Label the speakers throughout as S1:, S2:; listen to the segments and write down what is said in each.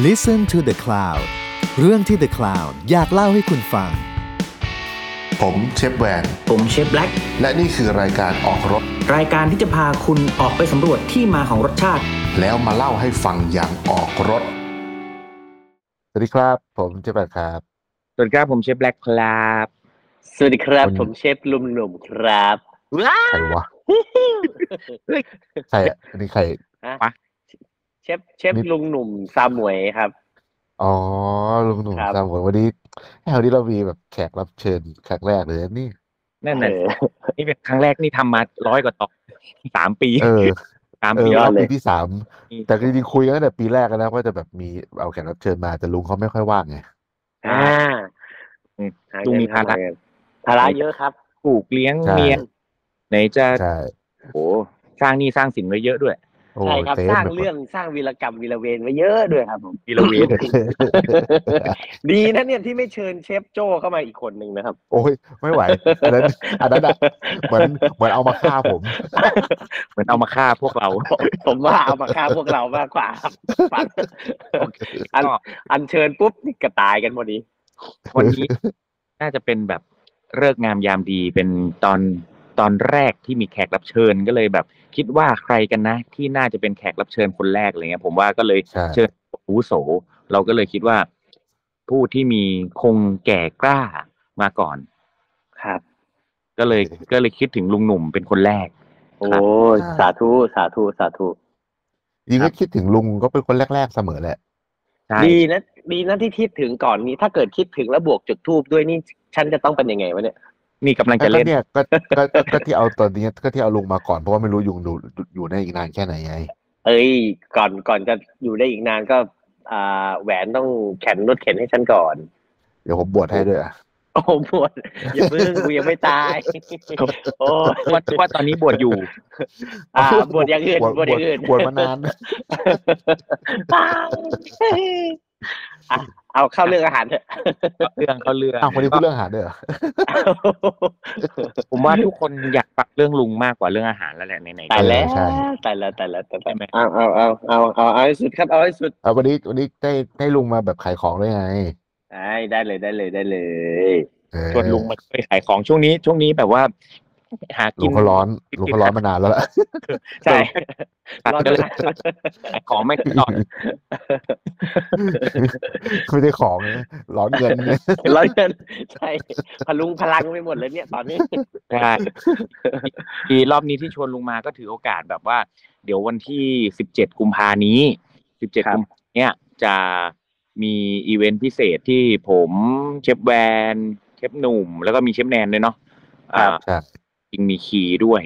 S1: Listen to the Cloud เรื่องที่ The Cloud อยากเล่าให้คุณฟัง
S2: ผมเชฟแวน
S3: ผมเชฟแบล็ก
S2: และนี่คือรายการออกรถ
S3: รายการที่จะพาคุณออกไปสำรวจที่มาของรสชาติ
S2: แล้วมาเล่าให้ฟังอย่างออกรถ
S4: สวัสดีครับ ผมเจ๊แปดครับ
S5: สวัสดีครับผมเชฟแบล็กครับ
S6: สวัสดีครับ
S4: วันนี้
S6: ผมเชฟลุมหนุ่มครับ
S4: ใครวะใครอะอันนี้ใคร
S6: เชฟเชฟ
S4: นี่
S6: ลุงหนุ่มซาหมวยครับ
S4: อ๋อ ลุงหนุ่ม
S6: ครับ
S4: ตามผมวันนี้แถวนี้เรามีแบบแขกรับเชิญครั้งแรกเลยนะนี่
S5: นั่นน่ะ
S6: เออ
S5: นี่เป็นครั้งแรกนี่ทำมาร้อยกว่าตอนสามปี
S4: เออ
S5: สาม
S4: เออ
S5: ปี
S6: ย
S5: แล้
S6: อ
S5: ว
S6: ดเลย
S4: ปีที่สามแต่จริงๆคุยกันตั้งแต่ปีแรกแล้วนะว่าจะแบบมีเอาแขกรับเชิญมาแต่ลุงเขาไม่ค่อยว่างไง
S6: อ่า
S5: อืม
S6: หา
S5: ลุง
S6: เงิน
S5: มีภาระ
S6: หเงินภาระเยอะครับ
S5: ปลูกเลี้ยง
S4: ใช่
S5: เมียไหนจะ
S4: ใช่
S5: โอ้สร้างหนี่สร้างสินไว้เยอะด้วย
S4: โอ้
S6: ใช่ครับ
S4: เต็ม
S6: สร้าง
S4: ไปหมด
S6: เรื่องสร้างวีรกรรมวีรเวรไว้เยอะด้วยครับผม
S5: ปีละเวท
S6: ดีนะเนี่ยที่ไม่เชิญเชฟโจ้เข้ามาอีกคนหนึ่งนะครับ
S4: โอ้ยไม่ไหวอันนั้นอันนั้นอะเหมือนเหมือนเอามาฆ่าผม
S5: เหมือนเอามาฆ่าพวกเรา
S6: ผมว่าเอามาฆ่าพวกเรามากกว่าครับฟังอัน
S5: ก็
S6: อันเชิญปุ๊บนี่กระตายกันพอดี
S5: วันนี้น่าจะเป็นแบบเลิกษ์งามยามดีเป็นตอน ตอนแรกที่มีแขกรับเชิญก็เลยแบบ คิดว่าใครกันนะ ที่น่าจะเป็นแขกรับเชิญคนแรกอะไรเงี้ย ผมว่าก็เลย
S4: ใช่
S5: เชิญอาวุโส เราก็เลยคิดว่า ผู้ที่มีคงแก่กล้ามาก่อน
S6: ครับ
S5: ก็เลยก็เลยคิดถึงลุงหนุ่มเป็นคนแรก
S6: โอ้ยสาธุสาธุสาธุ
S4: ยิงก็คิดถึงลุงก็เป็นคนแรก ๆเสมอแหละ
S5: ใช่
S6: ดีนะดีนะที่คิดถึงก่อนนี้ ถ้าเกิดคิดถึงแล้วบวกจุดทูบด้วยนี่ฉันจะต้องเป็นยังไงวะเนี่ย
S5: นี่กำลัง
S4: ก็
S5: จะเล่น
S4: เนี่ยก็ก็ก็ก็ที่เอาตอนนี้ก็ที่เอาลุงมาก่อนเพราะว่าไม่รู้ยุงดูอยู่ได้อีกนานแค่ไหนไง
S6: เอ้ยก่อนก่อนจะอยู่ได้อีกนานก็ อ่า แหวนต้องแข็นรถเข็นให้ฉันก่อน
S4: เดี๋ยวผมบวชให้ด้วยอะ
S6: โอ้ปวดอย่าเพิ่งกูยังไม่ตายโอ้ย
S5: ว่าว่าตอนนี้บวชอยู่
S6: อ่าบวชอย่างอื่น
S4: บวช
S6: บวชอย่างอื่น
S4: บวชมานาน
S6: ตาย อะเอาเข้าเรื่องอาหารเถอะ
S5: เรื่องเขาเรื่อง
S4: อ้าววันนี้พูดเรื่องอาหารด้วยเหรอ
S5: ผมว่าทุกคนอยากฟังเรื่องลุงมากกว่าเรื่องอาหารแล้วแหละไหนๆ
S6: ตายแล้ว
S4: ใช่
S6: ตายแล้วตายแล้วตาย
S5: ใช่ไหม
S6: แล้วเอาเอาเอาเอาเอาเอาให้สุดครับเอาให้สุด
S4: เอาวันนี้วันนี้ได้ได้ลุงมาแบบขายของด้วยไง
S6: ได้ได้เลยได้เลยได้เลย
S4: เออ
S5: ชวนลุงมาช่วยขายของช่วงนี้ ช่วงนี้แบบว่า หา
S4: ลุ
S5: กิ
S4: ง
S5: น
S4: เขาร้อนลุงเขาร้อนมานานแล้วล่ะ
S6: ใช่
S5: ตัด
S6: ร้อน
S5: ก็เลย
S6: มาก
S5: ขายของไม่ตลอด
S4: ไม่ได้ของนะร้อนเงินเนี่ย
S6: ร้อนเงินใช่พลุงพลังไปหมดเลยเนี่ยตอนนี้
S5: ใช่ทีรอบนี้ที่ชวนลุงมาก็ถือโอกาสแบบว่า เดี๋ยววันที่สิบเจ็ดกุมภานี้สิบเจ็ด
S6: ครับ
S5: กุมภาเนี้ยจะมีอีเวนต์พิเศษที่ผมเชฟแวนเชฟหนุ่ม แล้วก็มีเชฟแนนด้วยเนาะ อ่า
S4: ใช่
S5: จริงมีคีด้วย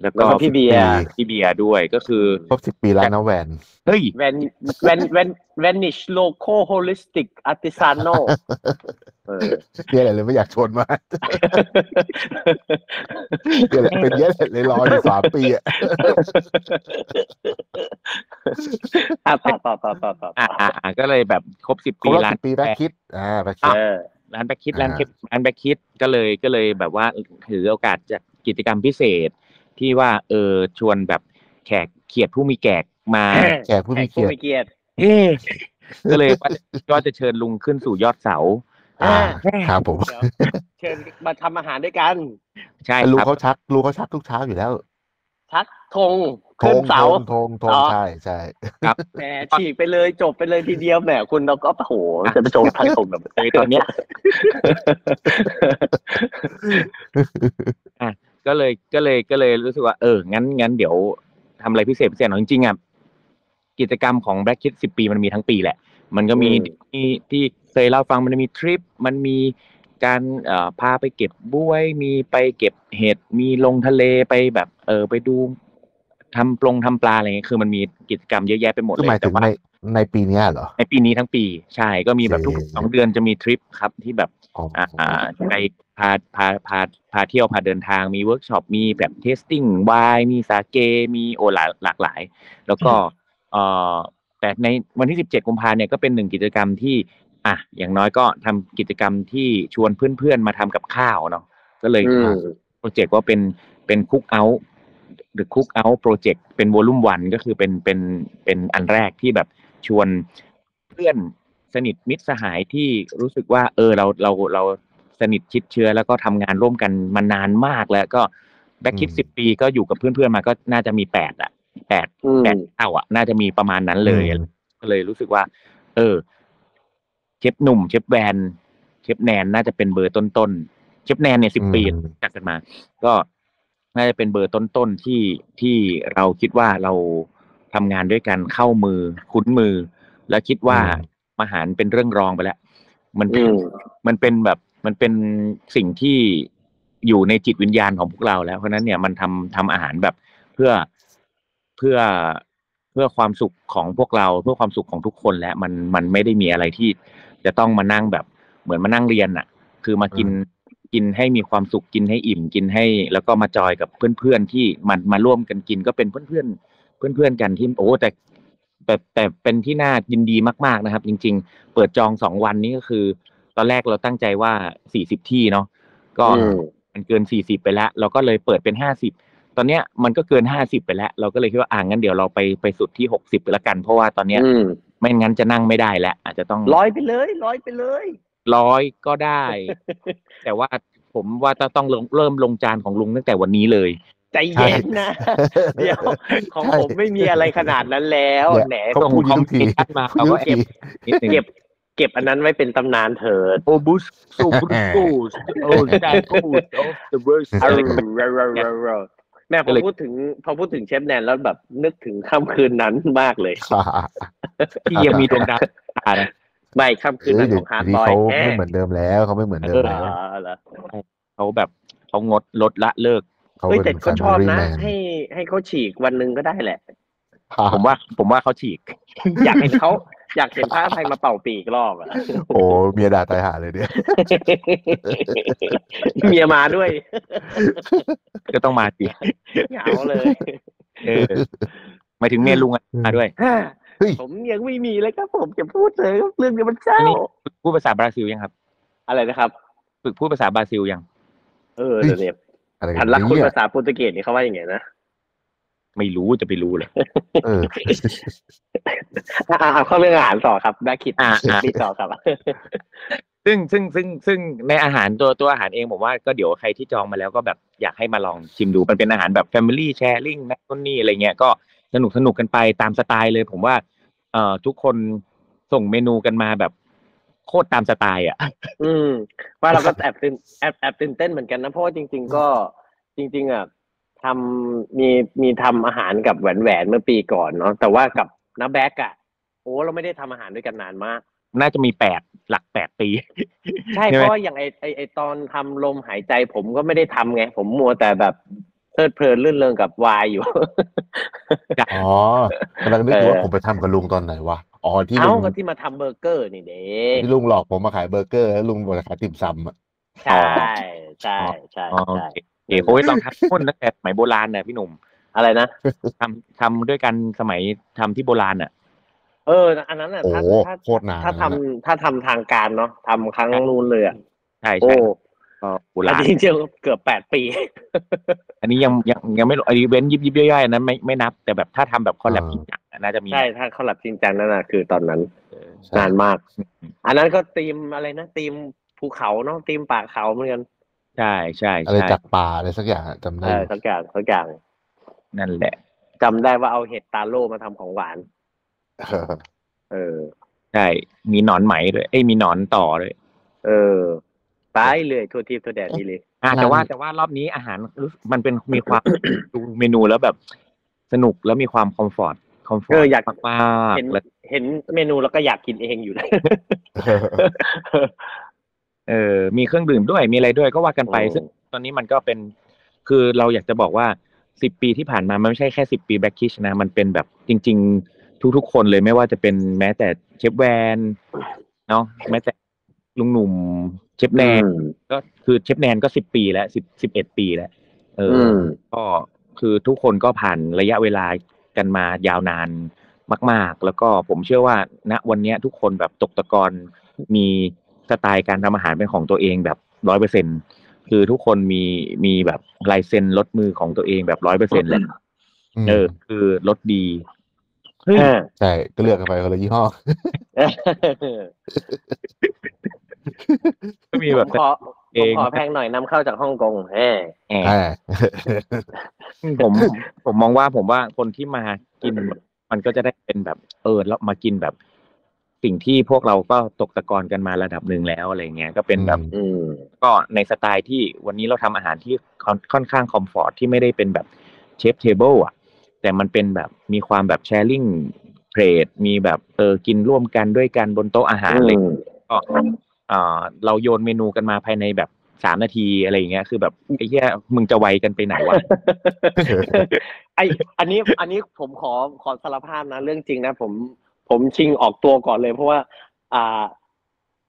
S5: แล้ว
S6: แล้ว
S5: ก็
S6: ก็พี่เบียร์
S5: พี่เบียร์ด้วยก็คือ
S4: ครบสิบปีแล้วนะแหวน
S5: เฮ้ย
S6: แวนแวนแวนแวนิชโลโคโฮลิสติกอาร์ติซานโนเออ
S4: เนี่ยแหละเลยไม่อยากชวนมาเนี่ยแหละเป็นเยอะเลยรออยู่สามปีอะ
S6: อะต่อต่อต่อต่อต่อ
S5: อ่าอ่าอ่าก็เลยแบบครบสิบ
S4: ครบ
S5: ปี
S4: รอบ
S5: ร้าน
S4: สิบปีแบ็คคิดอ่าแบ็คคิด
S6: เออ
S5: ร้านแบ็คคิด
S4: อ่า
S5: ร้านเคปร้านแบ็คคิดก็เลยก็เลยแบบว่าถือโอกาสจาก กิจกรรมพิเศษ ที่ว่าเออชวนแบบแขกเขียดผู้มีแขกมา
S4: แขกผู้มี
S6: ผู้
S4: เกียร
S6: มี
S4: ติ
S6: เกียรติ
S5: เฮ้ก็เลยว่าก็จะเชิญลุงขึ้นสู่ยอดเสา
S4: อ่าครับผม
S6: เดี๋ยวเชิญมาทำอาหารด้วยกัน
S5: ใช่
S4: ลุง
S5: ครับ
S4: เขาชักลุงเขาชักทุกเช้าอยู่แล้ว
S6: ชักธง
S4: ธ
S6: ขึ้น
S4: ง
S6: เสา
S4: ธงธงธง
S6: อ๋อ
S4: ใช่ใช่
S6: แหมฉีกไปเลยจบไปเลยทีเดียวแหมคุณเราก็โอ้โหจะไปโจมทันธงแบบ
S5: เลยตอนเนี้ย ก็เลยก็เลยก็เลยรู้สึกว่าเอองั้นงั้นเดี๋ยวทำอะไรพิเศษพิเศษหน่อยจริงๆอะกิจกรรมของ Black Kid สิบปีมันมีทั้งปีแหละ มันก็มีที่ที่เคยเล่าฟังมันมีทริป มันมีการเอ่อพาไปเก็บบ้วย มีไปเก็บเห็ด มีลงทะเลไปแบบเออไปดูทำปลงทำปลาอะไรเงี้ยคือมันมีกิจกรรมเยอะแยะไปหมด
S4: คือ
S5: เล
S4: หมาย
S5: ย
S4: ถึ
S5: แต่
S4: ง
S5: ว่า
S4: ในในปีเนี้ยเหรอ
S5: ในปีนี้ทั้งปี ใช่ก็มีแบบทุก
S4: โอเค
S5: สองเดือนจะมีทริปครับที่แบบ
S4: อ๋อ
S5: อ่าอ่าไปพาพาพาพาเที่ยวพาเดินทางมีเวิร์กช็อปมีแบบเทสติ้งไวน์มีสาเกมีโอหลายหลากหลาย แล้วก็เอ่อแต่ในวันที่ 17 กุมภาเนี่ยก็เป็นหนึ่งกิจกรรมที่อะอย่างน้อยก็ทำกิจกรรมที่ชวนเพื่อนๆมาทำกับข้าวเนาะก็เลย
S6: อืม
S5: โปรเจกต์ว่าเป็นเป็นคุกเอาหรือคุกเอาโปรเจกต์เป็นวอลุ่มวันก็คือเป็นเป็นเป็นอันแรกที่แบบชวนเพื่อน สนิทมิตรสหายที่รู้สึกว่า เออเราเราเราสนิทชิดเชื้อแล้วก็ทำงานร่วมกันมานานมากแล้วก็แบ็คคิด
S4: อืม
S5: สิบปีก็อยู่กับเพื่อนๆมาก็น่าจะมีแปดอะแปด
S6: อืม
S5: แปดเท่าอะน่าจะมีประมาณนั้นเลย
S4: อืม
S5: ก็เลยรู้สึกว่า เออ เชฟหนุ่ม เชฟแวนเชฟแนนน่าจะเป็นเบอร์ต้นๆเชฟแนนเนี่ยสิบปี
S4: อืม
S5: รู้จักกันมา ก็น่าจะเป็นเบอร์ต้นๆที่ที่เราคิดว่าเราทำงานด้วยกันเข้ามือคุ้นมือ แล้วคิดว่า
S4: อืม
S5: อาหารเป็นเรื่องรองไปแล้ว มันเป็
S6: อื
S5: น
S6: ม
S5: มันเป็นแบบมันเป็นสิ่งที่อยู่ในจิตวิญญาณของพวกเราแล้ว เพราะฉะนั้นเนี่ยมันทำทำอาหารแบบเพื่อเพื่อเพื่อความสุขของพวกเราเพื่อความสุขของทุกคนแล้วมันมันไม่ได้มีอะไรที่จะต้องมานั่งแบบเหมือนมานั่งเรียนอะ คือมากินกินให้มีความสุขกินให้อิ่มกินให้ แล้วก็มาจอยกับเพื่อนๆที่มันมาร่วมกันกินก็เป็นเพื่อนๆเพื่อนๆกันที่โอ้แต่ แต่แต่เป็นที่น่ายินดีมาก ๆนะครับ จริง ๆ เปิดจองสองวันนี้ก็คือ ตอนแรกเราตั้งใจว่าสี่สิบที่เนาะก็
S6: อืม
S5: มันเกินสี่สิบไปแล้ว เราก็เลยเปิดเป็นห้าสิบตอนเนี้ยมันก็เกินห้าสิบไปแล้ว เราก็เลยคิดว่าอ่างั้นเดี๋ยวเราไปไปสุดที่หกสิบไปละกัน เพราะว่าตอนเนี้ย
S6: อืม
S5: ไม่งั้นจะนั่งไม่ได้แล้วอาจจะต้อง
S6: ร้อยไปเลยร้อยไปเลย
S5: ร้อยก็ได้ แต่ว่าผมว่าจะต้องลงเริ่มลงจานของลุงตั้งแต่วันนี้เลย
S6: ใจเย็นนะเดี๋ยวของผมไม่มีอะไรขนาดนั้นแล้ว
S4: เนี่ย
S6: แหน
S4: เขา
S5: ส่ง
S4: พูด
S5: คอม
S4: ทุกที
S5: มิชชั่นมาเราก็เก็บนิดนึง
S6: เก็บเก็บอันนั้นไว้เป็นตำนานเถิด
S5: โอบุสโอบุสโกสโอ้ได้โกสโอ้ the worst
S6: เอา
S5: อะไรก็
S6: แม่พอพูดถึงพอพูดถึงเชฟแนนแล้วแบบนึกถึงค่ำคืนนั้นมากเลย
S5: ที่ยังมีดวงดาวตานะ
S6: ไม่ค่ำคืน
S4: เอ้
S6: นั้
S4: ย
S6: น
S4: เดี๋
S6: ข
S4: ยว
S6: องฮาร์ด
S4: นี้
S6: บอย
S4: เขา
S6: แห
S4: ไม่เหมือนเดิมแล้วเขาไม่เหมือนเดิม
S6: เหร
S4: แล้
S6: อ
S4: ว
S6: เหรอ
S5: เขาแบบเขางดลดละเลิก
S4: เขา
S6: เฮ้ย
S4: เป็
S6: แต่
S4: น
S6: ก็ชอบนะ
S4: family man
S6: ให้ให้เขาฉีกวันหนึ่งก็ได้แหละ
S5: ผมว่า ผมว่าเขาฉีก
S6: อยากเห็นเขาอยากเห็นพระอภัยมาเป่าปีกรอบอะ
S4: โอ้เมียด่าตายหาเลยเนี่ย
S6: เมียมาด้วย
S5: ก็ต้องมาสิ
S6: เหงาเลย
S5: เออหมายถึงเมียลุงอะมาด้วย
S4: เฮ้ย
S6: ผมยังไม่มีเลยครับผมจะพูดเลยครับเรื่องนี้มันเศร้า
S5: นี่ฝึกพูดภาษาบราซิลยังครับ
S6: อะไรนะครับ
S5: ฝึกพูดภาษาบราซิลยัง
S6: เออเดี๋ยวเนี่ย
S4: อะไรกั
S6: ทัน
S4: น
S6: รักคุณ
S4: เนี่ย
S6: ภาษาโปรตุเกสนี่เขาว่าอย่างไงนะ
S5: ไม่รู้จะไปรู้เลย
S4: เออ
S6: อ่าเข้าเรื่องอาหารต่อครับแบ็คคิด
S5: อ่าอ่า
S6: ปีต่อครับ
S5: ซึ่งซึ่งซึ่งซึ่งในอาหารตัวตัวอาหารเองผมว่าก็เดี๋ยวใครที่จองมาแล้วก็แบบอยากให้มาลองชิมดูมันเป็นอาหารแบบ Family Sharing นะต้นนี่อะไรเงี้ยก็สนุกสนุกกันไปตามสไตล์เลย ผมว่า เอ่อทุกคนส่งเมนูกันมาแบบ โคตรตามสไตล์อะ
S6: อืมว่าเราก็แอบตื่นแอบแอบตื่นเต้นเหมือนกันนะ เพราะว่าจริง ๆ ก็จริง ๆอะทำมีมีทำอาหารกับแหวนแหวนๆเมื่อปีก่อนเนาะแต่ว่ากับน้าแบ็กอะโอ้เราไม่ได้ทำอาหารด้วยกันนานมาก
S5: น่าจะมีแปดหลักแปดปี
S6: ใช่
S5: ใช่ไหม
S6: เพราะว่าอย่างไอไอไอตอนทำลมหายใจผมก็ไม่ได้ทำไง ผมมัวแต่แบบ เพลิดเพลินลื่นเริงกับวายอยู่
S4: อ๋อกำลังนึกอยู่ว่า
S6: เออ
S4: ผมไปทำกับลุงตอนไหนวะ อ๋อที่ลุ
S6: เอ้างก็ที่มาทำเบอร์เกอร์นี่เด้
S4: ที่ลุงหลอกผมมาขายเบอร์เกอร์แล้วลุงบอกจะขายติ่มซำอะ
S6: ใช่ใช่ใช่
S5: อ๋อโอ
S6: ใช่
S5: เคโอเคโอ้ยเราทำพุ่นตั้งแต่สมัยโบราณน่ะพี่หนุ่ม
S6: อะไรนะ
S5: ทำทำด้วยกันสมัยทำที่โบราณอะ
S6: เออ อันนั้นอะ
S4: โอ้
S6: ถ้า
S4: โห
S6: ถ้า
S4: โคตรนาน
S6: ถ้า
S4: นะ
S6: ทำถ้าทำทางการเนาะทำครั้งนู้นเลยอะ
S5: ใช่
S6: โอ้
S5: ใช่ ก็โบราณ
S6: จริงๆเกือบแปดปี
S5: อันนี้ยังยังยังไม่อีเวนต์ยิบยิบย่อยๆอันนั้นไม่ไม่นับ แต่แบบถ้าทำแบบคอลแลบจริงจังอะน่าจะมี
S6: ใช่ถ้าเขาหลับจริงจังนั่นน่ะคือตอนนั้น
S5: เออ
S4: ใช่
S6: นานมาก อันนั้นก็ตีมอะไรนะตีมภูเขาเนาะตีมป่าเขาเหมือนกัน
S5: ใช่ใช่
S4: อะไร
S5: ใช่
S4: จากป่าอะไรสักอย่างอะจำ
S6: เอ
S4: ได้
S6: อสักอย่างสักอย่าง
S5: นั่นแหละ
S6: จำได้ว่าเอาเห็ดตาโล่มาทำของหวาน
S4: เออ
S6: เออ
S5: ใช่มีหนอนไหมด้วยเอ้ยมีหนอนต่อด้วย
S6: เออ ตายเลยทั่วทิพย์ทั่วแดนนี่เลย
S5: อะแต่ว่าแต่ว่ารอบนี้อาหารรู้สึกมันเป็นมีความ ดูเมนูแล้วแบบสนุกแล้วมีความ comfort comfort
S6: เอออยาก
S5: มาก
S6: เห็น
S5: ๆแล้ว
S6: เห็นเมนูแล้วก็อยากกินเองอยู่แล้ว
S5: เออมีเครื่องดื่มด้วยมีอะไรด้วยก็ว่ากันไป
S6: อืม
S5: ซึ่งตอนนี้มันก็เป็น คือเราอยากจะบอกว่าสิบปีที่ผ่านมามันไม่ใช่แค่สิบปี Blackitch นะ มันเป็นแบบจริง ๆ ทุกๆคนเลยไม่ว่าจะเป็นแม้แต่เชฟแวนเนาะแม้แต่ ลุงหนุ่ม เชฟแนน
S6: อืม
S5: ก็คือเชฟแนนก็สิบปีแล้วสิบสิบเอ็ดปีแล้ว เออ
S6: อื
S5: อ
S6: ม
S5: ก็คือทุกคนก็ผ่านระยะเวลากันมายาวนานมาก ๆ แล้วก็ผมเชื่อว่าณวันเนี้ยทุกคนแบบตกตะกอนมีสไตล์การทำอาหารเป็นของตัวเองแบบร้อยเปอร์เซ็นคือทุกคนมีมีแบบลายเซ็นลดมือของตัวเองแบบร้อยเปอร์เซ็นต์แหละ
S4: ม
S5: เออ คือรสดีเฮ้ย
S6: อ่า
S4: ใช่ก็เลือกกันไปคนละยี่ห้อ
S5: ก็มี
S6: ผ
S5: แบ
S6: ม
S5: บ
S6: ขอ
S5: เอ
S6: ผม
S5: ง
S6: ขอแพงหน่อยนำเข้าจากฮ่องกงแหม
S5: แอบ
S4: อ่า
S5: ผมผมมองว่าผมว่าคนที่มากิน มันก็จะได้เป็นแบบเออแล้วมากินแบบ สิ่งที่พวกเราก็ตกตะกอนกันมาระดับหนึ่งแล้วอะไรเงี้ยก็เป็นแบบ
S6: อืม
S5: ก็ในสไตล์ที่วันนี้เราทำอาหารที่ค่อนค่อนข้าง comfort ที่ไม่ได้เป็นแบบ chef's table อะ แต่มันเป็นแบบมีความแบบ sharing plate มีแบบเออกินร่วมกันด้วยกันบนโต๊ะอาหารอะไรอย่างเลยก็ เอ่อเราโยนเมนูกันมาภายในแบบสามนาทีอะไรอย่างเงี้ยคือแบบไอ้เหี้ยมึงจะไวกันไปไหนวะ
S6: ไออันนี้อันนี้ผมขอขอสารภาพนะ เรื่องจริงนะผมผมชิงออกตัวก่อนเลย เพราะว่า อ่า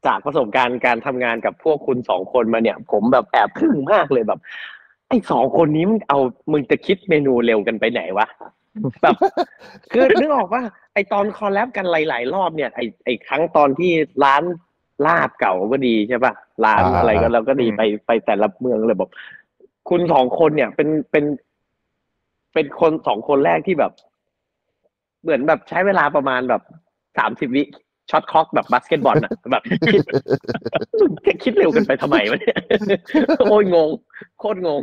S6: จากประสบการณ์การทำงานกับพวกคุณสองคนมาเนี่ย ผมแบบแอบทึ่งมากเลยแบบ ไอ้สองคนนี้มึงเอามึงจะคิดเมนูเร็วกันไปไหนวะแบบคือนึกออกว่าไอตอน collab กันหลาย ๆ รอบเนี่ยไอไอครั้งตอนที่ร้าน ลาบเก่าก็ดีใช่ปะร้าน
S4: อ่า
S6: อะไรก็เราก็ดี
S5: อืม
S6: ไปไปแต่ละเมืองเลยแบบคุณสองคนเนี่ยเป็นเป็น เป็นคนสองคนแรกที่แบบ เหมือนแบบใช้เวลาประมาณแบบสามสิบวิ shot clock แบบบาสเกตบอลอะแบบคิดคิดเร็วกันไปทำไมวะเนี่ยโอ้ยงง โคตรงง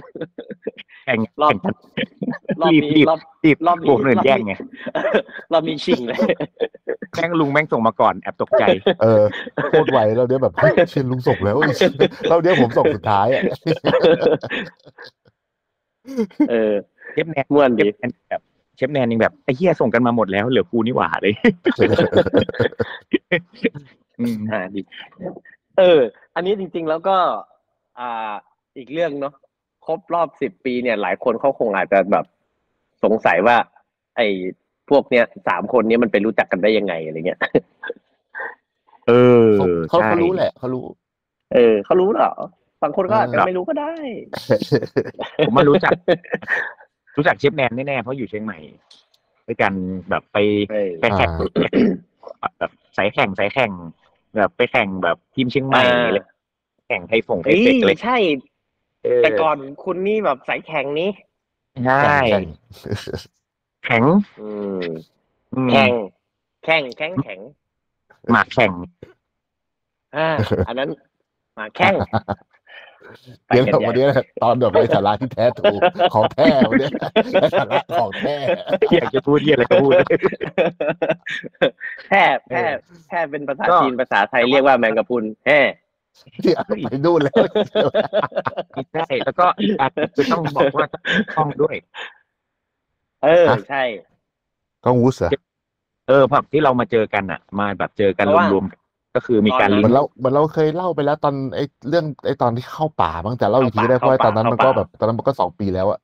S5: แข่ง
S6: รอบ
S5: แข่งกัน
S6: รอบ
S5: รีบ
S6: นี้
S5: รีบ
S6: รอบ
S5: รีบ
S6: รอบนี้
S5: พวกอื่น
S6: รอบนี้
S5: แย่งไง
S6: รอบนี้ชิงเลย
S5: แม่งลุงแม่งส่งมาก่อนแอบตกใจ
S4: เออโคตรไวเราเนี้ยแบบเฮ้ยเชียนลุงส่งแล้วเราเนี้ยผมส่งสุดท้ายอะ
S6: เออ
S5: เชฟแนน
S6: ม่วน
S5: เช
S6: ดี
S5: ฟแนนแบบ เชฟแนนยังแบบไอ้เหี้ยส่งกันมาหมดแล้วเหลือกูนี่หว่าเลยอืม
S6: อ่าดีเออ อันนี้จริง ๆ แล้วก็ อ่า อีกเรื่องเนาะครบรอบสิบปีเนี่ย หลายคนเขาคงอาจจะแบบสงสัยว่า ไอ้พวกเนี้ยสามคนเนี้ยมันไปรู้จักกันได้ยังไงอะไรเงี้ย
S5: เออ
S4: เขา
S5: ใช่
S4: เขารู้แหละเขารู้
S6: เออเขารู้เหรอ บางคนก็อาจจะ
S4: เออ
S6: ไม่รู้ก็ได้
S5: ผมมารู้จัก รู้จักเชฟแนนแน่ๆเพราะอยู่เชียงใหม่ด้วยกันแบบไป
S6: เออ
S5: ไปแข่ง
S4: อ่า
S5: แบบสายแข่งสายแข่ง แบบไปแข่งแบบทีมเชียงใหม่
S6: อ่า
S5: อะไรแข่งไทยฝงไท
S6: เฮ้
S5: ย
S6: ย
S5: เป็ดอะไร
S6: ใช่
S5: เออ
S6: แต่ก่อนคุณนี่แบบสายแข่งนี้
S5: ใช่
S4: แข่ง
S5: แข่ง
S6: อืม
S5: อืม
S6: แข่งแข่งแข่งแข่ง
S5: หมากแข่ง
S6: อ่าอันนั้นมาแข่ง
S4: เดี๋ยวเราวันนี้นะตอนแบบไร้สาระที่แท้ถูกของแท้วันนี้ไร้สาระของแท้
S5: อยากจะพูดเยี่ยอะไรก็พูด
S6: แค่แค่แค่เป็นภาษา
S5: ก็
S6: จีนภาษาไทยเรียกว่าแมงกะพรุนแฮ่
S4: ที่เอาไปนู่นแล้ว
S5: ใช่แล้วก็อีกอันคือต้องบอกว่าต้องด้วย
S6: เออ
S4: ฮะ
S6: ใช่
S4: กล้องวุ้สเหรอ
S5: เออแบบที่เรามาเจอกันอะ มาแบบเจอกัน
S6: เพราะว่า
S5: รวมๆ กันก็คือมีการ
S6: ตอนนั้น
S5: ลิ
S4: เหมื
S5: ง
S4: อน
S5: ก์
S4: เราเหมือนเราเคยเล่าไปแล้วตอนไอ้เรื่องไอ้ตอนที่เข้าป่าบ้างแต่เล่าอีกทีก็ได้เพราะว่าตอนนั้นมันก็แบบตอนนั้นมันก็สองปีแล้วอะ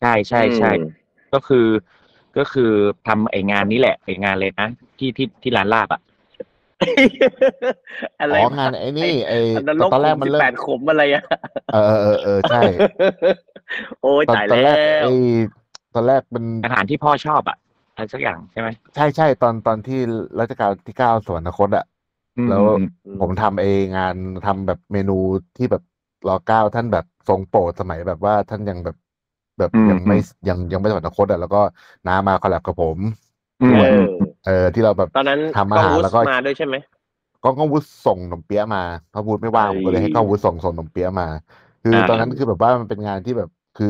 S5: ใช่ใช่ใช่
S6: อืม
S5: ก็คือก็คือทำไองานนี้แหละไองานเลยนะที่ที่ที่ร้านลาบอะ
S6: อะไร
S4: อ๋องานไอ้นี่ไอ้
S6: อันนั้นลบ
S4: ตอนแรกมัน
S6: สิบ
S4: เริ่ม
S6: แปดขมอะไรอะ
S4: เออเออเออเออใช่
S6: โอ้ย
S4: ตอน
S6: ตาย
S4: ตอน
S6: แล้
S4: แรก
S6: ว
S4: ไอ้ตอนแรกมัน
S5: อาหารที่พ่อชอบอะอะไรสักอย่างใช่ไหม
S4: ใช่ใช่ตอนตอนที่รัชกาลที่เก้าสวรรคตอะ
S5: อืม
S4: แล้ว
S5: อืม
S4: ผมทำเองงานทำแบบเมนูที่แบบรอเก้าท่านแบบทรงโปรดสมัยแบบว่าท่านยังแบบแบบ
S5: อืม
S4: ยังไม่
S5: อืม
S4: ยังยังไม่สวรรคตอะแล้วก็น้ามาคอลแลบกับผม
S5: อืม
S6: เออ
S4: เออที่เราแบบ
S6: ตอนนั้น
S4: ทำอาหาร
S6: กองวุฒิ
S4: แล้วก็
S6: มาด้วยใช่ไหม
S4: ก็ก็วุฒิส่งขนมเปี๊ยะมาพระวุฒิไม่ว่าง
S6: เอ้
S4: ผ
S6: ย
S4: มก็เลยให้ก้องวุฒิส่งส่งขนมเปี๊ยะมา คืออาตอนนั้นคือแบบว่ามันเป็นงานที่แบบคือ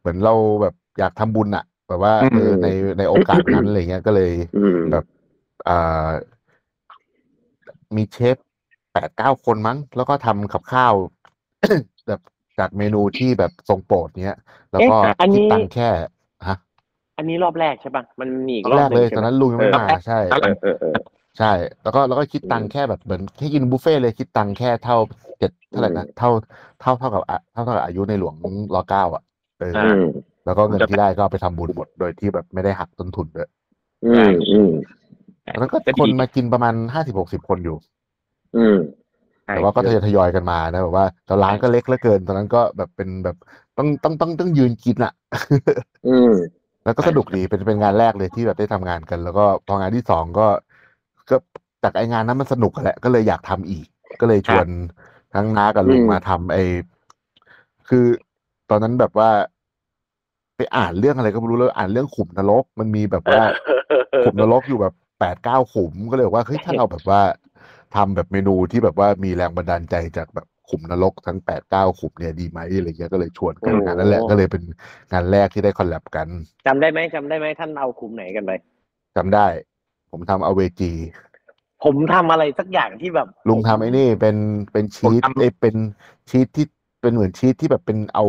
S4: เหมือนเราแบบอยากทำบุญอะแบบว่า
S5: อืม
S4: เออในในโอกาสนั้นอะไรเงี้ยก็เลย
S6: อืม
S4: แบบอ่า มีเชฟแปดเก้าคนมั้ง แล้วก็ทำกับข้าว แบบจากเมนูที่แบบทรงโปรดเนี้ย แล้วก็
S6: เอ๊ะอันนี้
S4: คิดตังค์แค่ฮะ
S6: อันนี้รอบแรกใช่ปะมันมีอีก
S4: ตอน
S6: รอ
S4: แร
S6: บ
S4: ก
S6: หนึ่
S4: เล
S6: ง
S4: ย
S6: ใช่
S4: ตอน
S6: ไหม
S4: นั้นลุงยังไม่
S6: เออ
S4: มาใช่
S6: เออเออเออ
S4: ใช่ แล้วก็แล้วก็คิดตังค์แค่แบบเหมือนแค่กินบุฟเฟ่ต์เลยคิดตังค์แค่เท่าเจ็ดเท่าไหร่นะ
S6: อืม
S4: เท่าเท่าเท่ากับอะเท่าเท่ากับอายุในหลวงรอเก้าอะเอออ
S6: อืม
S4: แล้วก็เงินที่ได้ก็เอาไปทำบุญหมดโดยที่แบบไม่ได้หักต้นทุนด้วย
S6: อืมอืม
S4: ตอนนั้นก็
S5: ก็
S4: คน
S5: ดี
S4: มากินประมาณห้าสิบหกสิบคนอยู่
S6: อืม
S5: ใช่
S4: แต่ว่าก็ทยอยทยอยกันมานะแบบว่าแต่ร้านก็เล็กเหลือเกิน ตอนนั้นก็แบบเป็นแบบต้องต้องต้องต้องยืนกินอะ
S6: อืม
S4: แล้วก็สนุกดีเป็นเป็นงานแรกเลยที่แบบได้ทำงานกัน แล้วก็พองานที่สองก็ก็จากไองานนั้นมันสนุกอะแหละก็เลยอยากทำอีก ก็เลยชวนทั้งน้ากับลุง
S6: อืม
S4: มาทำไอคือตอนนั้นแบบว่า ไปอ่านเรื่องอะไรก็ไม่รู้แล้วอ่านเรื่องขุมนรกมันมีแบบว่าขุมนรกอยู่แบบ แปดเก้าขุมก็เลยบอกว่าเฮ้ยถ้าเราแบบว่าทำแบบเมนูที่แบบว่ามีแรงบันดาลใจจากแบบขุมนรกทั้งแปดเก้าขุมเนี่ยดีไหมอะไรเงี้ยก็เลยชวนกัน
S6: โอ้
S4: งานนั่นแหละก็เลยเป็นงานแรกที่ได้คอลแลบกัน
S6: จำได้ไหมจำได้ไหมท่านเอาคุมไหนกันไป
S4: จำได้ ผมทำเอาเวจี
S6: ผมทำอะไรสักอย่างที่แบบ
S4: ลุงทำไอ้นี่เป็นเป็นชีสเอ้ยเป็นชีสที่เป็นเหมือนชีสที่แบบเป็นเอา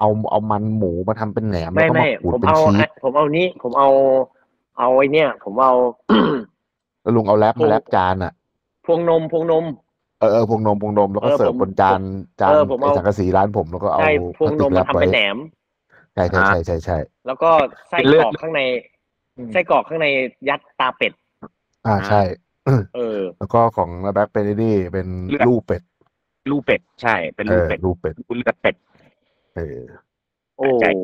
S4: เอาเอามันหมูมาทำเป็นแหนมแล้ว
S6: ไม่
S4: ก็
S6: ไม่
S4: มาขูด
S6: ผม
S4: เป็น
S6: เอา
S4: ชีส
S6: ผมเอานี้ผมเอา เอาไอ้เนี่ย ผมเอา
S4: แล้วลุงเอาแรปมาแรปจานอะ
S6: พวงนมพวงนม
S4: เออเออพวงนมพวงนมแล้วก็
S6: เออ
S4: เสิร์ฟ
S6: ผม
S4: บนจานจาน
S6: เออผม
S4: ไอ้
S6: เอา
S4: สังกะสีร้านผมแล้วก็เอา
S6: ใช่พวงนม
S4: พล
S6: มา
S4: ส
S6: ทำ
S4: ติกแรป
S6: เป็น
S4: ไว้
S6: แหนม
S4: ใช่ใช่ใช่ใช่ใช่
S6: แล้วก็ไส้กรอกข้างใน
S5: อืม
S6: ไส้กรอกข้างในยัดตาเป็ด
S4: อ่าใช่
S6: เออ
S4: แล้วก็ของแบ็คเป็นไอ้นี่เป็น
S5: เลือด
S4: ลูกเป็ด
S5: ลูกเป็ด ใช่ เป็น
S4: เอ
S5: ลูก
S4: อ
S5: เป็ด
S4: ลูกเป็ด
S5: ลูกเลือดเป็ด
S4: เออ
S6: โอ้
S5: ใจ
S6: โห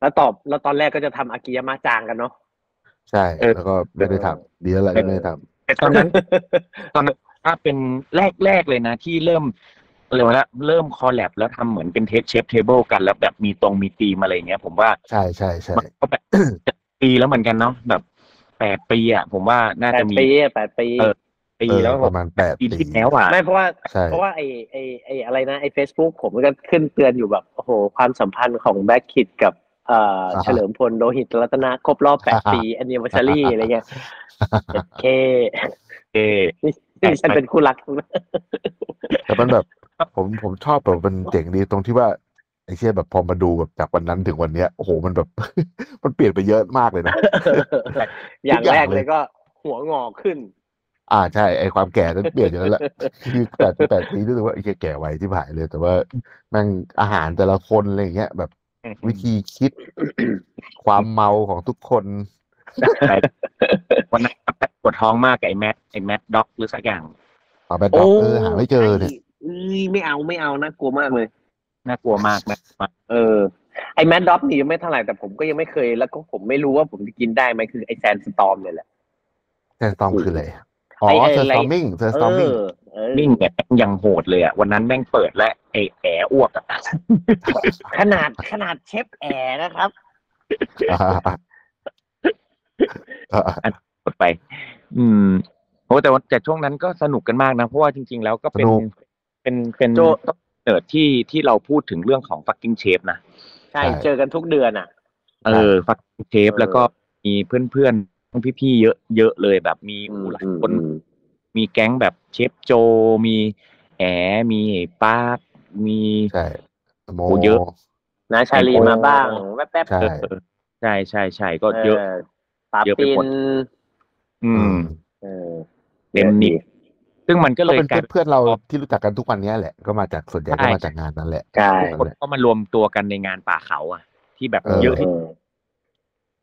S6: แล้วตอบแล้วตอนแรกก็จะทำอากิยามะจางกันเนาะ
S4: ใช่
S5: เออ
S4: แล้วก็ไม่ได้ทำดีแล้วแหละที่ไม่ได้ท
S5: แต่ตอนนั้น ตอนนั้นถ้าเป็นแรกแรกๆเลยนะ ที่เริ่มเรียกว่าเริ่มคอลแลบแล้วทำเหมือนเป็นเทสเชฟเทเบิลกันแล้วแบบมีตรงมีธีมอะไรเงี้ย ผมว่าำ
S4: ใช่ใช่ใช่
S5: มันก็แบบจะปีแล้วเหมือนกันเนาะแบบแปดปีอะผมว่าน่า
S6: แป
S5: จะ
S6: ด
S5: มี
S6: ปีอะแปดปี
S5: เออ ปี
S4: เออ
S5: แล้ว
S4: ประมาณแปด
S5: ปี
S4: ปี
S5: ที่แล้วอะ
S6: ไม่เพราะว่า
S4: ใช่
S6: เพราะว่าไอไอไออะไรนะไอเฟซบุ๊กผมก็ขึ้นเตือนอยู่แบบ โอ้โห ความสัมพันธ์ของแบ็คคิดกับ เอ่อเฉลิมพลโลหิตรัตนะครบรอบแปดปีอันนิว r ซ a รี่อะไรเงี้ยเค
S5: เอ
S6: นี่นี่ฉันเป็นคู่รัก
S4: แต่มันแบบ ผมผมชอบแบบมันเจ๋งดีตรงที่ว่าไอ้เชี่ยแบบพอมาดูแบบจากวันนั้นถึงวันเนี้ยโอ้โหมันแบบ มันเปลี่ยนไปเยอะมากเลยนะ
S6: อย่าง
S4: ทุกอย่าง
S6: แรกเล
S4: เลยย
S6: ก็ หัวงอกขึ้น
S4: อ่าใช่ไอความแก่นั้นเปลี่ยนอยู่แล้วแหละคือแปดแปดปีรู้สึกว่าไอ้เหี้ยแก่ไวที่ผ่ายเลย แต่ว่าแม่งอาหารแต่ละคนอะไรอย่างเงี้ยแบบ วิธีคิด ความเมาของทุกคน
S5: วันนั้นปวดท้องมากกับไอ้แมทไอ้แมทด็อกหรือสักอย่าง
S4: เอาไปด็อกเออหาไม่เจอเนี่ย
S6: เอ้ยไม่เอาไม่เอาน่ากลัวมากเลย
S5: น่ากลัวมากนะ
S6: เออ ไอแมดด็อกนี่ยังไม่เท่าไหร่แต่ผมก็ยังไม่เคยแล้วก็ผมไม่รู้ว่าผมจะกินได้ไหมคือไอแซนสตอมเนี่ยแหละ
S4: แซนสตอมคืออะไร อ๋อ
S6: ไอ้ไอ้
S4: เซอร์
S6: อะไร
S4: สตอมมิ่งเซอร์สตอม
S6: เอ
S4: มิ่ง
S6: อเออ
S5: นิ่งแบบยังโหดเลยอะวันนั้นแม่งเปิดและไอ้แออ้วกอะ
S6: ขนาดขนาดเชฟแอร์นะครับ
S5: กดไป อืมโอ้แต่ว่าแต่ช่วงนั้นก็สนุกกันมากนะ เพราะว่าจริง ๆ แล้วก็เป็น
S4: สนุก
S5: เป็นเป็น
S6: โจ
S5: เกิดที่ที่เราพูดถึงเรื่องของ fucking chef นะ
S6: ใช่
S4: ใช่
S6: เจอกันทุกเดือนอะ
S5: เออ fucking chef
S6: เออ
S5: แล้วก็มีเพื่อนๆทั้ง พี่ๆเยอะเยอะเลยแบบมี
S6: อื
S5: โอ้
S6: ม
S5: โหหลาย
S6: อืม
S5: คน
S6: อืม
S5: มีแก๊งแบบเชฟโจ มีแอมีปาร์คมี
S4: ใช่โม
S5: โอ้เยอะ
S6: นะชาลีมาบ้างแวบๆ
S4: ใช่
S5: เออใช่ใช่ใช่ก็เยอะ
S6: ปา
S5: เยอะไป
S6: ปิ
S5: หมด
S6: น
S5: อืม
S6: เออ
S5: เต็มนิดซึ่งมันก็
S4: ก็
S5: เลย
S4: เป็น
S5: กลาย
S4: เพื่อนๆเราที่รู้จักกันทุกวันเนี้ยแหละก็มาจากส่วนใหญ่
S5: ใช่
S4: ก็มาจากงานนั้นแหละ
S6: ใช่
S5: คนก็มารวมตัวกันในงานป่าเขา อะ ที่แบบ
S4: เออ
S5: เยอะที่
S6: เออ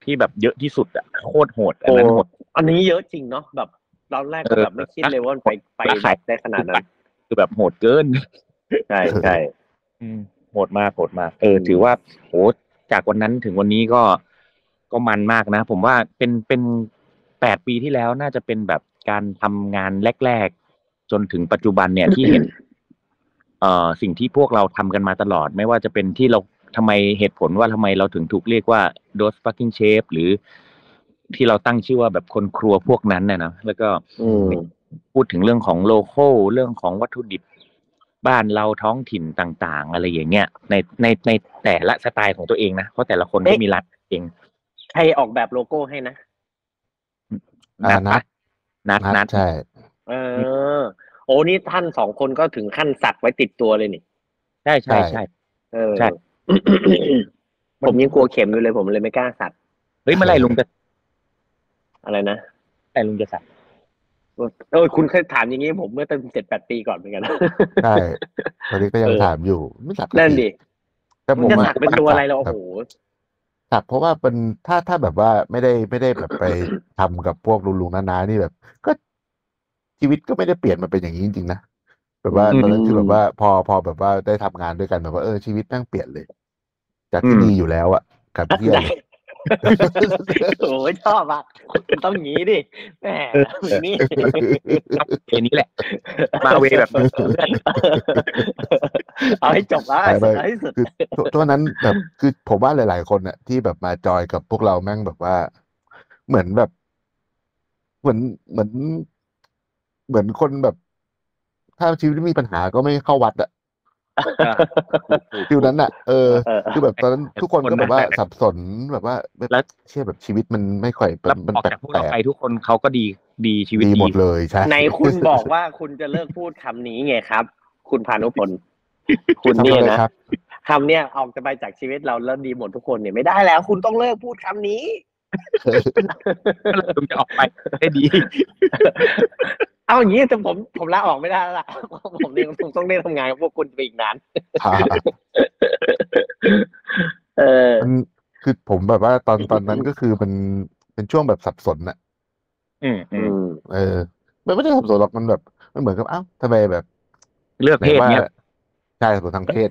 S5: ที่แบบเยอะที่สุดอะโคตรโหดอัน
S6: โอ้
S5: นั้นโหด
S6: อันนี้เยอะจริงเนาะแบบตอนแรกก็แบบไม่คิดเลยว่ามันไปไป
S5: แล้วขาย
S6: ได้ขนาดนั้น
S5: คือแบบโหดเกิน
S6: ใช่ใช่
S5: อืมโหดมากโหดมาก เออ ถือว่าโหจากวันนั้นถึงวันนี้ก็ก็มันมากนะ ผมว่าเป็นเป็นแปดปีที่แล้วน่าจะเป็นแบบการทำงานแรก ๆ จนถึงปัจจุบันเนี่ยที่เห็น เอ่อสิ่งที่พวกเราทำกันมาตลอด ไม่ว่าจะเป็นที่เรา ทำไมเหตุผลว่าทำไมเราถึงถูกเรียกว่า those fucking chef หรือที่เราตั้งชื่อว่าแบบคนครัวพวกนั้นน่ะนะแล้วก็
S6: อืม
S5: พูดถึงเรื่องของโลโก้เรื่องของวัตถุดิบบ้านเราท้องถิ่นต่าง ๆ อะไรอย่างเงี้ยในในในแต่ละสไตล์ของตัวเองนะเพราะแต่ละคนก็
S6: เอ๊ะ
S5: มีร้านเอง
S6: ใครออกแบบโลโก้ให้นะ
S4: อ่านัด
S5: นัด
S4: นั
S5: นั
S4: ด
S5: ด
S4: ใช่
S6: เออ โอ้นี่ท่านสองคนก็ถึงขั้นสักไว้ติดตัวเลยนี่
S5: ใช่ใช่ใช่
S6: เออ
S5: ใช่
S6: ผมยังกลัวเข็มอยู่เลยผมเลยไม่กล้าสัก
S5: เฮ้ยเมื่อไหร่ลุงจะ
S6: อะไรนะ
S5: เมื่อไหร่ลุงจะสัก
S6: เออคุณเคยถามอย่างนี้ผมเมื่อตั้งเจ็ดแปดปีก่อนเหมือนกันนะ
S4: ใช่ตอนนี้ก็ยัง
S6: เออ
S4: ถามอยู่ ไม่สัก
S6: นั่นดิ
S4: แต่ผ
S6: มัน
S4: ม
S6: จะ
S4: อะ
S6: สักเป็นตัวอะไรเราโอ้โห
S4: สักเพราะว่าเป็นถ้าถ้าแบบว่าไม่ได้ไม่ได้แบบไปทำกับพวกลุงๆนาๆนี่แบบ ก็ชีวิตก็ไม่ได้เปลี่ยนมาเป็นอย่างนี้จริงๆนะ แบบว่า
S6: อืม
S4: ตอนนั้นคือแบบว่าพอพอแบบว่าได้ทำงานด้วยกันแบบว่าเออชีวิตแม่งเปลี่ยนเลย จากที่
S5: อืม
S4: ดีอยู่แล้วอะกับที่
S6: ได้โอ้ยชอบอะมันต้องอย่างนี้ดิแหมนี่
S5: เอนี้แหละ มาเวแบบเพื่อน
S6: เอาให้จบแล้ว
S4: ไปไป
S6: เอาให้สุด
S4: คือตัวนั้นแบบคือผมว่าหลาย ๆ คนน่ะที่แบบมาจอยกับพวกเราแม่งแบบว่า เหมือนแบบ เหมือนเหมือน เหมือนคนแบบ ถ้าชีวิตมีปัญหาก็ไม่เข้าวัดอะฟิลนั้นอะเออ
S6: เออ
S4: คือแบบตอนนั้นทุกคนก็แบบว่า
S5: คนแบบ
S4: สับสนแบบว่า
S5: แล้ว
S4: เชื่อแบบชีวิตมันไม่ค่อย
S5: แล้ว
S4: มัน
S5: ออก
S4: แป
S5: จากพวก
S4: ล
S5: เรา
S4: ก
S5: ไปทุกคนเขาก็ดีดีชี
S4: ๆ
S5: วิต
S4: ดี
S5: ดี
S4: หมดเลยใช่
S6: ในคุณบอกว่าคุณจะเลิกพูดคำนี้ไงครับ คุณพานุพลคุณเนี่ย
S4: ทำอะไร
S6: นะครับคำเนี้ยออกจะไปจากชีวิตเราแล้วดีหมดทุกคนเนี่ยไม่ได้แล้ว คุณต้องเลิกพูดคำนี้
S5: คุณจะออกไปได้ดี
S6: เอาอย่างนี้แต่ผมผมลาออกไม่ได้แล้วล่ะผมยังคงต้องได้ทำงานกับพวกคุณไปอีกนาน
S4: อ่า
S6: เออ
S4: มันคือผมแบบว่าตอนตอนนั้นก็คือมันเป็นช่วงแบบสับสนอะ
S5: อืมอื
S6: อื
S5: ม
S6: ม
S4: เออมันไม่ได้สับสนหรอกมันแบบ มันเหมือนกับอ้าวทำไมแบบ
S5: เลือกเพศ
S4: ไหนว่า
S5: เนี้ย
S4: ใช่สับสนทางเพศ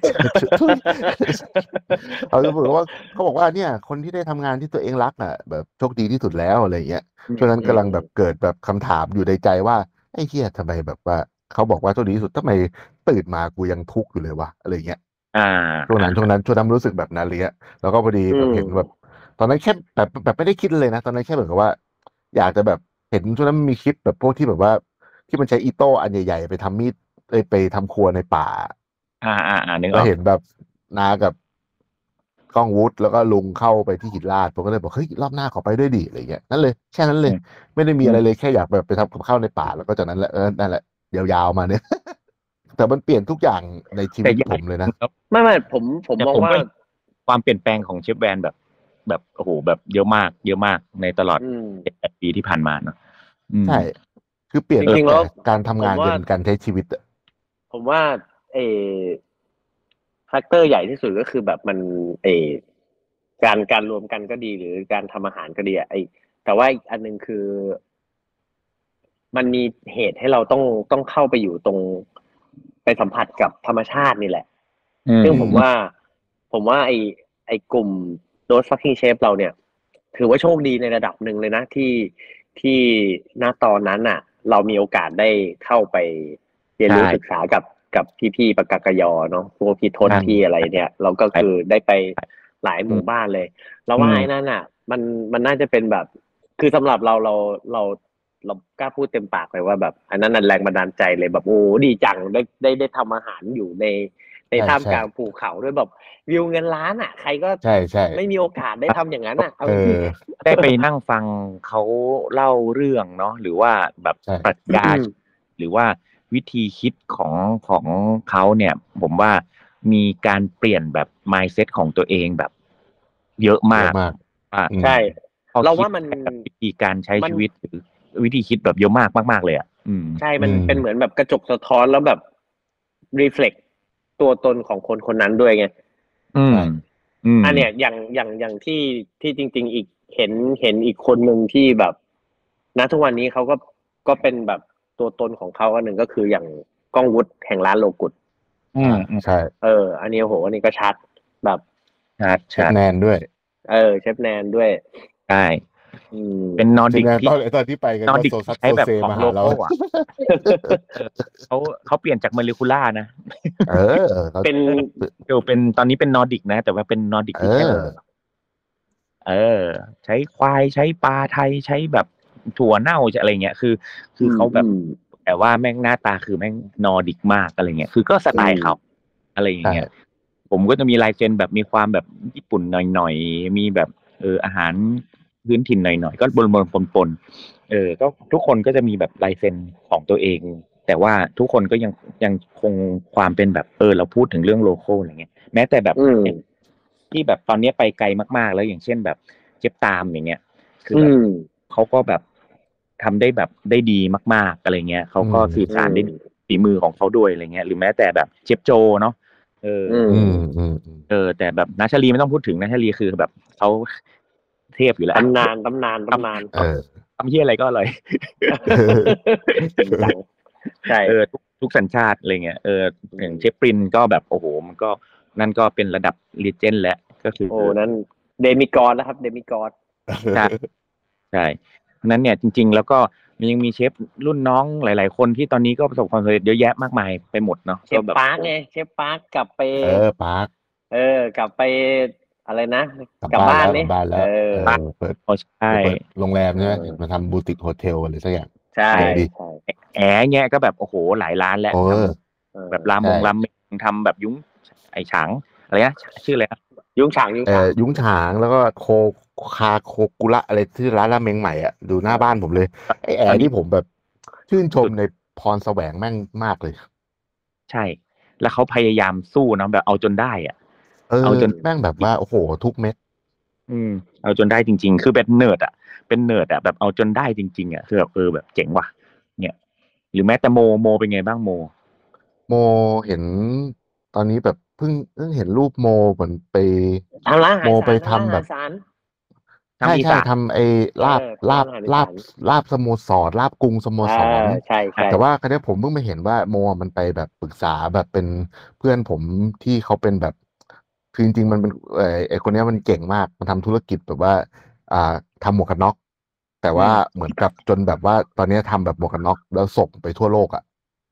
S4: เขาจะบอกว่าเขาบอกว่าเนี่ย คนที่ได้ทำงานที่ตัวเองรักอะ แบบโชคดีที่สุดแล้วอะไรอย่างเงี้ยช่วงนั้นกำลังแบบเกิดแบบคำถามอยู่ในใจว่า ไอ้เฮียทำไมแบบว่าเขาบอกว่าโชคดีที่สุดทำไมตื่นมากูยังทุกข์อยู่เลยวะอะไรอย่างเงี้ย
S5: อ่า
S4: ช่วงนั้นช่วงนั้นช่วงนั้นรู้สึกแบบนั้นเลยอะแล้วก็พอดีแบบ
S6: อืม
S4: เห็นแบบ ตอนนั้นแค่แบบแบบไม่ได้คิดเลยนะ ตอนนั้นแค่เหมือนกับว่า อยากจะแบบเห็นช่วงนั้นมีคลิปแบบพวกที่แบบว่า ที่มันใช้อีโต้อันใหญ่ ๆ ไปทำมีดเอ้ยไปทำครัวในป่า
S5: อ่าอ่าอ่านึกอ
S4: แล้ว
S5: อก
S4: เห็นแบบนากับ กล้องวุฒแล้วก็ลุงเข้าไปที่หินลาดผมก็เลยบอกเฮ้ยรอบหน้าขอไปด้วยดิอะไรเงี้ยนั่นเลยแค่นั้นเลย ไม่ได้มีอะไรเลยแค่อยากแบบไปทำกับข้าวในป่าแล้วก็จากนั้นแหละเออนั่นแหละยาวๆมาเนี่ย แต่มันเปลี่ยนทุกอย่างในชีวิตผมเลยนะ
S5: แล้ว
S6: ไม่ไม่ผมผม
S5: แต่
S6: มอง
S5: ผม
S6: ว่า
S5: ก็ความเปลี่ยนแปลงของเชฟแวนแบบ แบบโอ้โหแบบเยอะมาก เยอะมากในตลอด
S6: อืม
S5: เจ็ดแปดปีที่ผ่านมาเนาะอืม
S4: ใช่คือเปลี่ยน
S6: จริงๆ
S4: ตั้
S6: แล้ว
S4: แต่การทำงาน
S6: ผมว่า
S4: เป็นการใช้ชีวิตอะ
S6: ผมว่า เอ แฟกเตอร์ใหญ่ที่สุดก็คือแบบมันเออการการรวมกันก็ดีหรือการทำอาหารก็ดีอะไอแต่ว่าอีกอันหนึงคือ มันมีเหตุให้เราต้องต้องเข้าไปอยู่ตรงไปสัมผัสกับธรรมชาตินี่แหละ
S5: อืม
S6: ซึ่งผมว่า ผมว่าไอไอกลุ่มโดสฟักกิ้งเชฟเราเนี่ย ถือว่าโชคดีในระดับหนึ่งเลยนะที่ที่ณตอนนั้นอะ เรามีโอกาสได้เข้าไปเรียนรู้
S5: ใช่
S6: ศึกษากับ กับพี่ๆปากกากยอเนาะพวกพี่ทศ
S5: ใช่
S6: พี่อะไรเนี่ย เราก็คือได้ไปหลายหมู่บ้านเลย เราว่า
S5: อืม
S6: ไอ้นั่นอะ มันมันน่าจะเป็นแบบ คือสำหรับเราเราเราเรากล้าพูดเต็มปากเลยว่าแบบ อันนั้นน่ะแรงบันดาลใจเลยแบบโอ้ดีจังได้ได้ได้ทำอาหารอยู่ในในท่ามกลางภูเขาด้วยแบบวิวเงินล้านอะ ใครก็
S4: ใช่ใช่
S6: ไม่มีโอกาสได้ทำอย่างนั้นอะเอา
S4: เอ
S6: จริง
S4: อ
S5: ได้ไปนั่งฟังเขาเล่าเรื่องเนาะหรือว่าแบบ
S4: ใช่
S5: ปรัชญาหรือว่า วิธีคิดของของเขาเนี่ย ผมว่ามีการเปลี่ยนแบบ mindset ของตัวเองแบบ เยอะมาก
S4: เยอะมาก
S5: ว่า
S4: อืม
S6: ใช่
S5: พอ
S6: เรา
S5: คิด
S6: ว่ามัน
S5: แบบวิธีการใช้
S6: มัน
S5: ชีวิตหรือวิธีคิดแบบเยอะมากมาก ๆ เลยอะอืม
S6: ใช่มัน
S4: อืม
S6: เป็นเหมือนแบบกระจกสะท้อนแล้วแบบรีเฟล็กตัวตนของคนคนนั้นด้วยไง
S5: อืมอืม
S6: อันเนี้ยอย่างอย่างอย่างที่ที่จริง ๆ อีกเห็นเห็นอีกคนหนึ่งที่แบบณทุกวันนี้เขาก็ก็เป็นแบบ ตัวตนของเขาอันหนึ่งก็คืออย่างก้องวุฒิแห่งร้านโลกุต
S5: อืมอืม
S4: ใช่
S6: เออ อันนี้โหอันนี้ก็ชัดแบบ
S5: ชัด
S4: เชฟ
S5: ชัด
S4: แนนด้วย
S6: เออ เชฟแนนด้วย
S5: ใช่
S6: อืม
S5: เป็นนอร์
S4: เช
S5: ดิ
S4: ฟ
S5: ก
S4: แนน
S5: ที่
S4: ตอนตอนที่ไปกัน
S5: นอ
S4: ก็
S5: ร์ดิก
S4: โซซัส
S5: ใช้
S4: โซ
S5: แบบ
S4: เซ
S5: ของ
S4: มา
S5: โล
S4: หาเรา
S5: โก้อะเขาเขาเปลี่ยนจากโมเลกุล่านะ
S4: เออเขา
S6: เป็น
S5: เดี๋ยวเป็นตอนนี้เป็นนอร์ดิกนะ แต่ว่าเป็นนอร์ดิก
S4: เอ
S5: ที่ใช้
S4: อ
S5: แบบเออ ใช้ควายใช้ปลาไทยใช้แบบ ถั่วเน่าอะไรเงี้ยคือ คือเขาแบบ
S6: อืม
S5: แต่ว่าแม่งหน้าตาคือแม่งนอร์ดิกมากอะไรเงี้ยคือก็สไตล์เขาอะไรอย่างเงี้ย ผมก็จะมีลายเซ็นแบบมีความแบบญี่ปุ่นหน่อยๆมีแบบเอออาหารพื้นถิ่นหน่อยๆก็บนบนปนปนๆเออ ก็ทุกคนก็จะมีแบบลายเซ็นของตัวเอง แต่ว่าทุกคนก็ยังยังคงความเป็นแบบเออเราพูดถึงเรื่อง local อะไรเงี้ย แม้แต่แบบ
S6: อืม
S5: ที่แบบตอนนี้ไปไกลมากๆ แล้วอย่างเช่นแบบเจ็บตามอย่างเงี้ย คือ
S6: อื
S5: แบบ
S6: ม
S5: เขาก็แบบ ทำได้แบบได้ดีมาก ๆอะไรเงี้ยเขาก็
S4: อืม
S5: สื่อสารได้ดีฝีมือของเขาด้วยอะไรเงี้ย หรือแม้แต่แบบเจ็บโจเนาะเอออ
S6: อืม
S4: อืมอืมอืม
S5: เออ แต่แบบนาชาลีไม่ต้องพูดถึงนาชาลีคือแบบเขาเทพอยู่แล้ว
S6: ตำนานตำนานตำนาน
S4: เออ
S5: ทำเฮียอะไรก็อร่อย
S6: จริงจังใช่
S5: เออทุกทุกสัญชาติอะไรเงี้ยเอออย่างเชฟปรินก็แบบโอ้โหมันก็นั่นก็เป็นระดับ legend แล้วก็คือ
S6: โอ้นั้น demigod นะครับ demigod
S5: ใช่ใช่เพ ราะฉะนั้นเนี่ยจริง ๆ แล้วก็มันยังมีเชฟรุ่นน้องหลาย ๆ คนที่ตอนนี้ก็ประสบความสำเร็จเยอะแยะมากมายไปหมดเนาะ
S6: เช
S5: ก็
S6: ฟ
S5: แบบ
S6: ปาร์กไงเชฟปาร์กกลับไป
S4: เออปาร์ค
S6: เออ กลับไปอะไรนะ
S4: กลับ
S6: กลับ
S4: บ้า
S6: บ้านน
S4: แล้วก
S6: นี่
S4: ลับบ้านแล้ว
S6: เออ
S4: เออเปิด
S5: อ๋อใช่
S4: เปิดโรงแรมใช่ไหม
S6: เออ
S4: มาทำ boutique hotel อะไรสักอย่าง
S6: ใช่
S4: เออดี
S6: ใช่
S5: แอร์เงี้ยก็แบบโอ้โหหลายล้านแล้ว
S4: โอ้
S5: ท
S4: เออ
S6: เออำ
S5: แบบรามง
S4: ใช่
S5: รามเมงทำแบบยุ้งไอฉางอะไรนะชื่ออะไรนะ
S6: ยุ้งฉางยุ้ง
S4: เอ
S6: ฉาง
S4: อยุ้งฉางแล้วก็โคคาโคกุระอะไรที่ร้านราเมงใหม่อะดูหน้าบ้านผมเลยไอแอร์ที่ผมแบบ ชื่นชมในพรแสวงแม่งมากเลย
S5: ใช่ แล้วเขาพยายามสู้เนาะแบบเอาจนได้อะ
S4: เออ
S5: เอาจน
S4: แม่งแบบว่าโอ้โหทุกเม็ด
S5: อืม เอาจนได้จริง ๆ คือเป็นเนิร์ดอะเป็นเนิร์ดอะแบบเอาจนได้จริง ๆอะคือแบบเออแบบเจ๋งว่ะ เนี่ย หรือแม้แต่โมโมเป็นไงบ้างโม
S4: โมเห็นตอนนี้แบบเพิ่งเพิ่งเห็นรูปโมเหมือนไป
S6: ทำร้านอาหาร
S4: โมไป
S6: อีสาน
S4: ทำแบบ ใช่
S5: อี
S4: ใช่
S5: สาน
S4: ทำไอ้ลาบ
S6: เออ
S4: ลาบ
S6: ร้านอาหารอีสาน
S4: ลาบลาบสโมสรลาบกรุงสโมสร
S6: อ่าใช่ใช่
S4: แต่ว่าครั้งนี้ผมเพิ่งไปเห็นว่าโมมันไปแบบปรึกษาแบบเป็นเพื่อนผมที่เขาเป็นแบบคือจริงๆมันเป็นเออไอคนเนี้ยมันเก่งมากมันทำธุรกิจแบบว่า อ่าทำหมวกกันน็อก แต่ว่าเหมือนกับจนแบบว่าตอนเนี้ยทำแบบหมวกกันน็อกแล้วส่งไปทั่วโลกอะ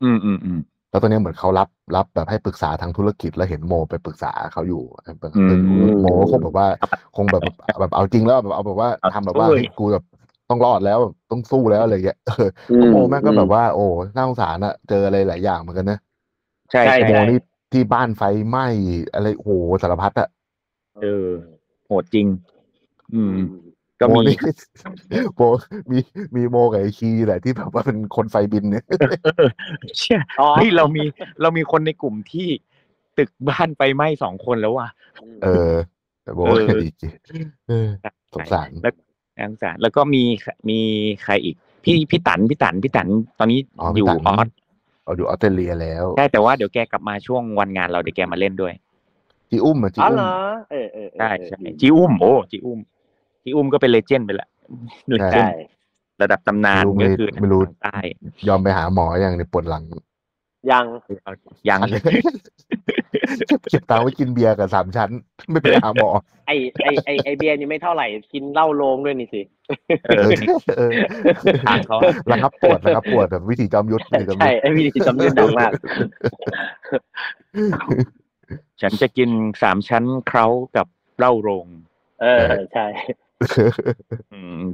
S5: อืมอืมอืม
S4: แล้วตอนนี้เหมือนเขารับรับแบบให้ปรึกษาทางธุรกิจแล้วเห็นโมไปปรึกษาเขาอยู่แบบ
S5: อืม
S4: โมก็คงแบบว่าคงแบบแบบเอาจริงแล้วแบบเอาแบบว่า
S5: เอา
S4: ทำแบบว่า
S5: สู้
S4: เฮ้ยกูแบบต้องรอดแล้วแบบต้องสู้แล้วอะไรอย่างเงี้ยเออ
S6: อื
S4: โมแม่งก็แบบว่า โอ้น่าสงสารอะเจออะไรหลายอย่างเหมือนกันนะ
S5: ใช่
S6: ใช่
S5: ใช่
S4: โมนี่ที่บ้านไฟไหม้อะไรโอ้โหสารพัดอะ
S5: เออโหดจริง อืม ก็
S4: โม
S5: มี
S4: นี่โมมีมีโมกับไอคีแหละที่แบบว่าเป็นคนไฟบินเนี่ย
S5: เชี่ย
S6: อ๋อ
S5: เฮ้ยเรามีเรามีคนในกลุ่มที่ตึกบ้านไปไหม้สองคนแล้วว่ะ
S4: เออแต่โม
S5: เออ
S4: ดีจริงเออสงสาร
S5: แล้วน่าสงสารแล้วก็มีมีใครอีก พี่พี่ตันพี่ตันพี่ตันตอนนี้
S4: อ๋อ
S5: อ
S4: พี่
S5: ยู่
S4: ตัน
S5: ออส
S4: เอาดูออสเตรเลียแล้ว
S5: ใช่แต่ว่าเดี๋ยวแกกลับมาช่วงวันงานเราเดี๋ยวแกมาเล่นด้วย
S4: จีอุ้มอะจี
S6: อ๋อ
S4: อุ้
S6: เห
S4: ม
S6: รอเออเออเออ
S5: ใช่
S6: เออ
S5: ใช่จีอุ้มโอ้จีอุ้ม จีอุ้มก็เป็นเลเจนด์ไปละเลเจ
S6: ใช่
S5: นด์ระดับตำนาน
S4: ไม่
S5: ก็
S4: รู้
S5: คือ
S4: ไม่รู้
S5: ทางใต้
S4: ยอมไปหาหมออย่างในยปวดหลัง
S6: ยัง
S5: ยัง
S4: เก็บเก็บตังค์ไว้กินเบียร์กับสามชั้น ไม่ไปหาหมอ
S6: ไอไอไอไอเบียร์นี่ไม่เท่าไหร่กินเหล้าโรงด้วยนี่สิ
S5: เออ
S4: เออ
S5: ทางเขา
S4: ระงับปวดระงับปวดแบบวิธีจอมยุทธวิธีจอมยุ
S6: ใช่
S4: ทธ
S6: ไอวีจำเนียนดังมาก
S5: ฉันจะกินสามชั้นเคล้ากับเหล้าโรง
S6: เออใช่
S5: อืม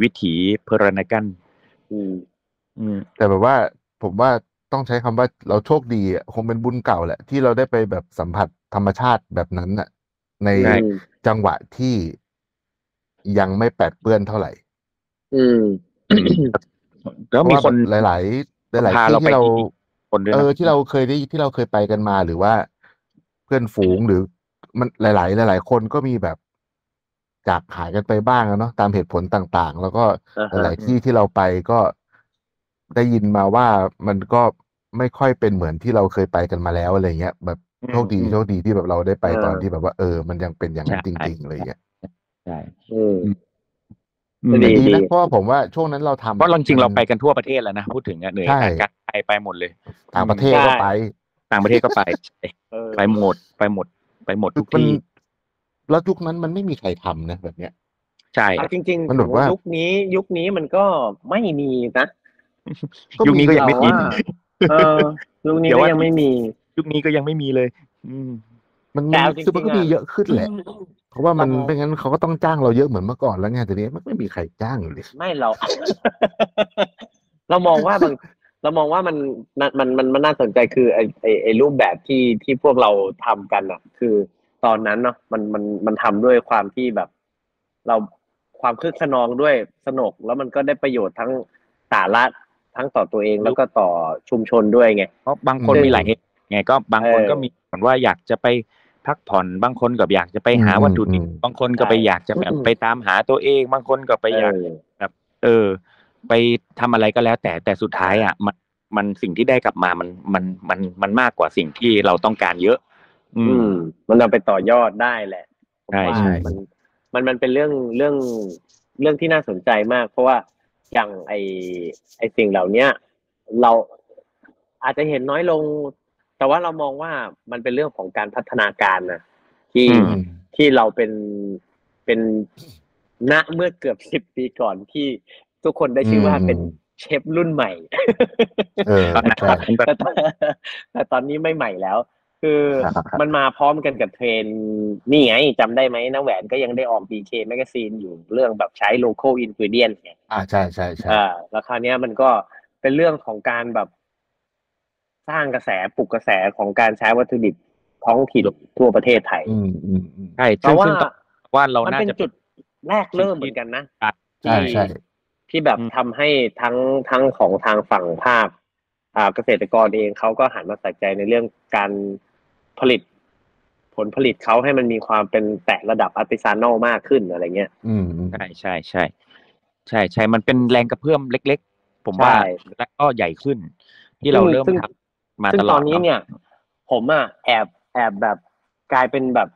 S5: วิถีเพรนกัน
S6: อืม
S5: อืม
S4: แต่แบบว่าผมว่าต้องใช้คำว่าเราโชคดีอะคงเป็นบุญเก่าแหละ ที่เราได้ไปแบบสัมผัสธรรมชาติแบบนั้นน่ะ ใน
S5: ใช่
S4: จังหวะที่ยังไม่แปดเปื้อนเท่าไหร่
S6: อืม
S5: แล้วมี
S4: เพราะว่า
S5: คน
S4: แบบหลาย ๆ หลาย
S5: พา
S4: ๆ
S5: เรา
S4: ที่
S5: ไป
S4: ที่เรา
S5: อีกคนด้วย
S4: เอ
S5: นะ
S4: อที่เราเคยได้ที่เราเคยไปกันมาหรือว่า เพื่อนฝูงหรือมันหลาย ๆ หลาย ๆ คนก็มีแบบ จากหายกันไปบ้างอะเนาะตามเหตุผลต่างๆ แล้วก็
S6: อ่าฮะ
S4: หลายๆที่ที่เราไปก็ได้ยินมาว่ามันก็ไม่ค่อยเป็นเหมือนที่เราเคยไปกันมาแล้วอะไรเงี้ยแบบโชคดีโชคดีที่แบบเราได้ไปตอนที่แบบว่าเออ มันยังเป็นอย่างนั้นจริงๆอะไรเงี้ย
S5: ใช่
S6: อืม
S5: อืม
S6: ดี
S4: แต่ดีนะเพราะว่าผมว่าช่วงนั้นเราทำ
S5: เพราะจริงๆเราไปกันทั่วประเทศแล้วนะพูดถึงอะเหนื่อย
S4: ใช่
S5: การไปไปหมดเลย
S4: ต่างประเทศก็ไป
S5: ต่างประเทศก็ไป
S6: เออ
S5: ไปหมดไปหมดไปหมดทุก
S4: มัน
S5: ที่
S4: แล้วยุคนั้นมันไม่มีใครทำนะแบบเนี้ย
S5: ใช่
S6: เอาจริงๆ
S4: มันแบบว่า
S6: ยุคนี้ยุคนี้มันก็ไม่มีนะ
S5: ยุคนี้ก็ยังไม่มี
S6: เราว่าเออยุคนี้
S5: เดี๋ยว
S6: ก็
S5: ว่า
S6: ยังไม่มี
S5: ยุคนี้ก็ยังไม่มีเลย อืม
S4: มัน
S6: แต่
S4: มัน
S6: เอาจริงๆ
S4: คือมันก็
S6: อะ
S4: มีเยอะขึ้นแหละ เพราะว่ามัน
S6: เรามอง
S4: ไม่งั้นเขาก็ต้องจ้างเราเยอะเหมือนเมื่อก่อนแล้วไงแต่นี้มันไม่มีใครจ้างเลย
S6: ไม่เรา เรามองว่าบางเรามองว่ามันมันมันมันมันน่าสนใจคือไอไอไอรูปแบบที่ที่พวกเราทำกันอะ คือ ตอนนั้นเนาะมันมันมันทำด้วยความที่แบบ เราความคึกขนองด้วยสนุกแล้วมันก็ได้ประโยชน์ทั้งสาระทั้งต่อตัวเองแล้วก็ต่อชุมชนด้วยไง
S5: เพราะบางคน
S4: อืม
S5: มีหลายเหตุไงก็บางคน
S6: เออ
S5: ก็มีเหมือนว่าอยากจะไปพักผ่อนบางคนก็อยากจะไปหา
S4: อืม
S5: วัตถุดิบ
S4: อืม
S5: บางคนก็ไป
S6: ใช่
S5: อยากจะแบบ
S6: อืม
S5: ไปตามหาตัวเอง บางคนก็ไปอยาก
S6: เออ
S5: เออ ไปทำอะไรก็แล้ว แต่แต่สุดท้ายอะมันมันสิ่งที่ได้กลับมามันมันมันมันมากกว่าสิ่งที่เราต้องการเยอะ อื
S6: อื
S5: ม
S6: มมันเอาไปต่อยอดได้แหละผม
S5: ใช่
S6: ว่า
S5: ใช่
S6: มันมันมันเป็นเรื่องเรื่องเรื่องที่น่าสนใจมาก เพราะว่าอย่างไอไอสิ่งเหล่าเนี้ย เราอาจจะเห็นน้อยลง แต่ว่าเรามองว่ามันเป็นเรื่องของการพัฒนาการนะที่
S5: อืม
S6: ที่เราเป็นเป็นณเมื่อเกือบสิบปีก่อนที่ทุกคนได้ชื่อว่าเป็นเชฟรุ่นใหม่
S4: เออใช่
S6: แต่ตอนแต่ตอนนี้ไม่ใหม่แล้ว คือมันมาพร้อมกันกับเทรนด์นี่ไงจำได้ไหมน้าแหวนก็ยังได้ออก BK Magazine อยู่เรื่องแบบใช้ local ingredient ไง
S4: อ่าใช่ใช่ใช่
S6: อ่าแล้วคราวเนี้ยมันก็เป็นเรื่องของการแบบ สร้างกระแสปลุกกระแสของการใช้วัตถุดิบท้องถิ่นทั่วประเทศไทย
S4: อืมอืมอืม
S5: ใช่
S6: เพ
S5: ซึ่ง
S6: ราะว่า
S5: ซึ่งต้องว่าเรา
S6: มัน
S5: น่า
S6: เป็น
S5: จะ
S6: จุดแรกเริ่มเหมือนกันนะ
S4: ใช่ใช่
S6: ที่แบบ
S5: อืม
S6: ทำให้ทั้งทั้งของทางฝั่งภาคอ่าเกษตรกรเองเขาก็หันมาใส่ใจในเรื่องการ ผลิต ผลผลิตเขาให้มันมีความเป็นแตะระดับอาร์ติซานอลมากขึ้นอะไรเงี้ย
S4: อืมอืม
S5: ใช่ใช่ใช่ใช่ใช่มันเป็นแรงกระเพื่อมเล็ก ๆ ผมว่า
S6: ใช่
S5: และก็ใหญ่ขึ้น ที่เราเริ่ม
S6: ซึ่ง
S5: ทำมา
S6: ซึ่ง
S5: ตล
S6: ต
S5: อ
S6: อ
S5: ด
S6: นนี้
S5: เนาะ
S6: เนี่ย ผมอะแอบแอบแบบกลายเป็นแบบ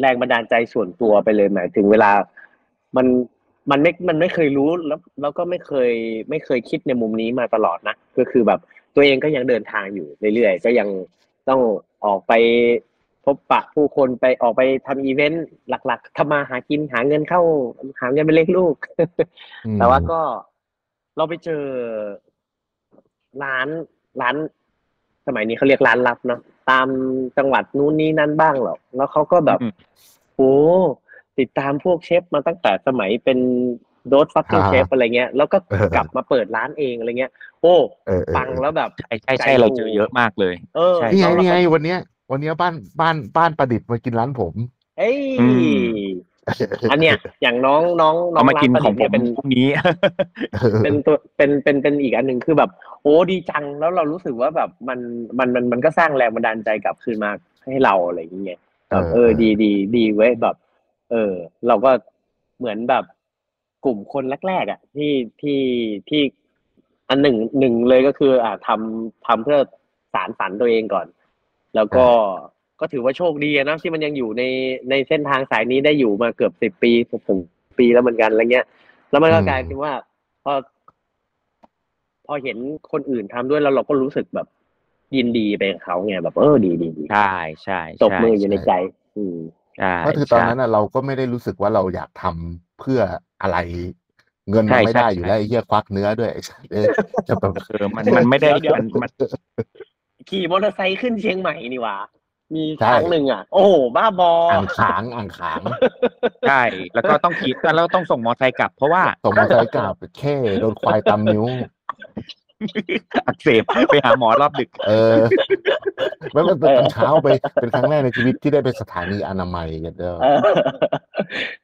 S6: แรงบันดาลใจส่วนตัวไปเลยหมายถึงเวลา มันมันไม่มันไม่เคยรู้แล้ว แล้วก็ไม่เคยไม่เคยคิดในมุมนี้มาตลอดนะก็คือแบบตัวเองก็ยังเดินทางอยู่เรื่อยๆก็ยังต้อง ออกไปพบปะผู้คนไปออกไปทำอีเวนต์หลัก ๆทำมาหากินหาเงินเข้า หาเงินไปเลี้ยงลูก
S4: อืม
S6: แต่ว่าก็เราไปเจอร้านร้าน สมัยนี้เขาเรียกร้านลับเนาะตามจังหวัดนู้นนี้นั่นบ้างหรอกแล้วเขาก็แบบ
S5: อืม
S6: โอ้ติดตามพวกเชฟมาตั้งแต่สมัยเป็น โดสฟักกิ้ง
S4: อ่า
S6: เชฟอะไรเงี้ยแล้วก็
S4: เออ
S6: กลับมาเปิดร้านเองอะไรเงี้ย โอ้
S4: เออเออ
S6: ฟังแล้วแบบ
S5: ใช่ใช่ใช่เราเจอเยอะมากเลย
S6: เออ
S5: ใช่
S4: นี่ไง
S6: แล้ว
S4: นี่ไง
S6: เราก็
S4: วันเนี้ย วันเนี้ยบ้านบ้านบ้านประดิษฐ์มากินร้านผม
S6: เอ้ย
S5: อืม
S6: อันเนี้ยอย่างน้องน้องน้อ
S5: เอา
S6: ง
S5: มา
S6: ร้า
S5: กิน
S6: นประ
S5: ขอ
S6: ดิ
S5: ง
S6: ษฐ์
S5: ผ
S6: เนี่ยเป็น
S5: มพรุ่งนี้
S6: เป็นตัวเป็นเป็นเป็นอีกอันหนึ่งคือแบบ โอ้ดีจังแล้วเรารู้สึกว่าแบบมันมันมันมันก็สร้างแรงบันดาลใจกลับคืนมาให้เราอะไรอย่างเงี้ยแบบ
S4: เออ
S6: เออ
S4: เออ
S6: ดีดีดีเว้ยแบบ เออ เราก็เหมือนแบบ กลุ่มคนแรกๆอะที่ที่ที่อันหนึ่งหนึ่งเลยก็คือ อ่าทำทำเพื่อสารฝันตัวเองก่อน แล้วก็ก็ถือว่าโชคดีอะนะที่มันยังอยู่ในในเส้นทางสายนี้ได้อยู่มาเกือบสิบปีผมปีแล้วเหมือนกันอะไรเงี้ย แล้วมันก็
S4: อืม
S6: กลายเป็นว่าพอพอเห็นคนอื่นทำด้วยแล้วเราก็รู้สึกแบบ ยินดีไปกับเขาไงแบบเออดีดีดี
S5: ใช่ใช่
S6: ตบมืออยู่ใน
S4: ใช่
S6: ใจอืม
S5: ใช่
S4: ก็คือตอน
S5: ใช่
S4: นั้นน่ะเราก็ไม่ได้รู้สึกว่าเราอยากทำเพื่ออะไร เงินมัน
S5: ใช่
S4: ไม่ได้
S5: ใช่
S4: อยู่แล้วไอ้เหี้ยควักเนื้อด้วยไอ้สัสเอ้ยจะแบบ
S5: เออมันมันไม่ได้
S6: เดี๋ยว
S5: มันมัน
S6: ขี่มอเตอร์ไซค์ขึ้นเชียงใหม่นี่หว่ามี
S4: ใช่
S6: ครั้งหนึ่งอะ โอ้โหบ้าบอ
S4: อ่างขางอ่างขาง
S5: ใช่แล้วก็ต้องขี่แล้วต้องส่งมอไซค์กลับ เพราะว่า
S4: ส่งมอเตอร์ไซค์กลับแค่โดนควายตำนิ้ว
S5: อักเสบไปหาหมอรอบดึก
S4: เออไม่เป็นตอนเช้าไปเป็นครั้งแรกในชีวิตที่ได้ไปสถานีอนามัยกันเด้อ
S6: เออ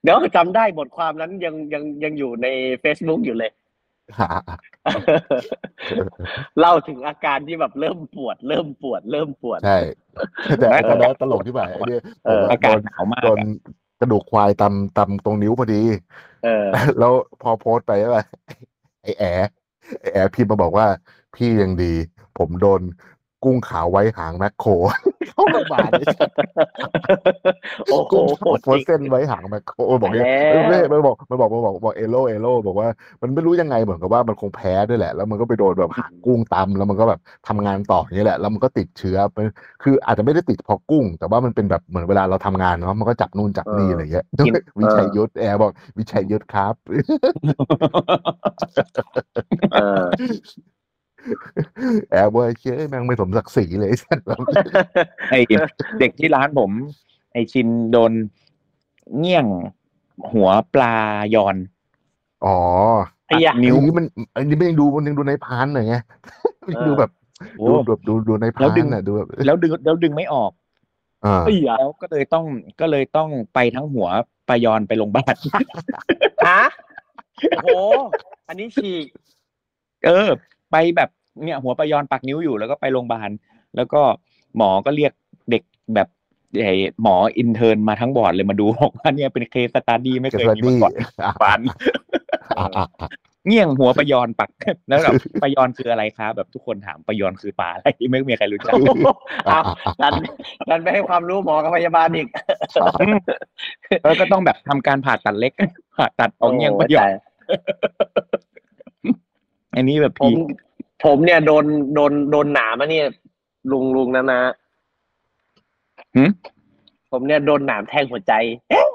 S6: เดี๋ยวจำได้บทความนั้นยังยังยังอยู่ใน Facebook อยู่เลยเล่าถึงอาการที่แบบเริ่มปวด เริ่มปวด เริ่มปวด
S4: ใช่แต่ตอนนั้นตลกที่แบบไอ้เนี่ย
S6: เออ
S4: ผม
S5: อา
S4: โด
S5: กาศ
S4: น
S5: หนาวมาก
S4: โดน
S5: อะ
S4: กระดูกควายตำตำตรงนิ้วพอดี
S6: เออ
S4: แล้วพอโพสต์ไปว่าไอ้แอ แอบพิมพ์มาบอกว่า พี่ยังดี ผมโดน กุ้งขาวไว้หางแมคโครเข้าโรงพยาบาลไอ้สัส
S6: โอ้โห
S4: กุ้ง
S6: โห
S4: ขาว
S6: ด
S4: โพส
S6: จริ
S4: ต์
S6: ง
S4: เส้นไว้หางแมคโครบอกเนี่ย
S6: แล้ว
S4: ไม่ไม่บอกมันบอกมันบอกบอกเอโลเอโลบอกว่า มันไม่รู้ยังไงเหมือนกับว่ามันคงแพ้ด้วยแหละ แล้วมันก็ไปโดนแบบหางกุ้งตำแล้วมันก็แบบทำงานต่ออย่างนี้แหละ แล้วมันก็ติดเชื้อมันคืออาจจะไม่ได้ติดเพราะกุ้ง แต่ว่ามันเป็นแบบเหมือนเวลาเราทำงานเนาะมันก็จับนู่นจับนี่
S6: เอออ
S4: อะไรเงี้ย
S5: กิน
S4: วิชัยยุทธแอร์บอกวิชัยยุทธครับ
S6: เออ
S4: แอบว่าเชื่อแม่งไม่สมศักดิ์ศรีเลยสัตว์แบบ
S5: ไอเด็กที่ร้านผม ไอชินโดนเงี้ยงหัวปลายอน
S4: อ๋อ
S6: ไอ้ยะ
S5: นิ้ว
S4: อันนี้มันอันนี้มันยังดูมันยังดูในพานหน่อยไง
S6: เออ
S4: ดูแบบ
S5: โอ้
S4: ดูแบบดูดูใน
S5: แล้
S4: พา
S5: วนดึง
S4: น่ะดูแบบ
S5: แล้วดึงแล้วดึงไม่ออก
S4: อ่า
S6: ไอ้ยะ
S5: แล้วก็เลยต้องก็เลยต้องไปทั้งหัวปลายอนไปโรงพยาบาล
S6: ฮะโอ้โหอันนี้ฉีก
S5: เออ ไปแบบเนี่ยหัวปลายอนปักนิ้วอยู่แล้วก็ไปโรงพยาบาลแล้วก็หมอก็เรียกเด็กแบบไอ้หมอ intern มาทั้งบอร์ดเลยมาดูบอกว่าเนี่ยเป็นเคสสตาดี้ไม่
S4: เก
S5: เคย
S4: ส
S5: มี
S4: ดี้
S5: มาก่อนบาน
S4: อ่าอ่าอ่า
S5: เงี่ยงหัวปลายอนปักแล้วแบบปลายอนคืออะไรคะแบบทุกคนถามปลายอนคือปลาอะไรไม่มีใครรู้จัก
S6: อ้าวดันดันไปให้ความรู้หมอกับพยาบาลอีก
S5: แล้วก็ต้องแบบทำการผ่าตัดเล็กผ่าตัดเอาเงี่ยงปลายอน อันนี้แบบ
S6: ผม
S5: พีค
S6: ผมเนี่ยโดนโดนโดนหนามอะเนี่ย ลุงลุงนะนะ
S5: หึ
S6: ผมเนี่ยโดนหนามแทงหัวใจเอ๊ะ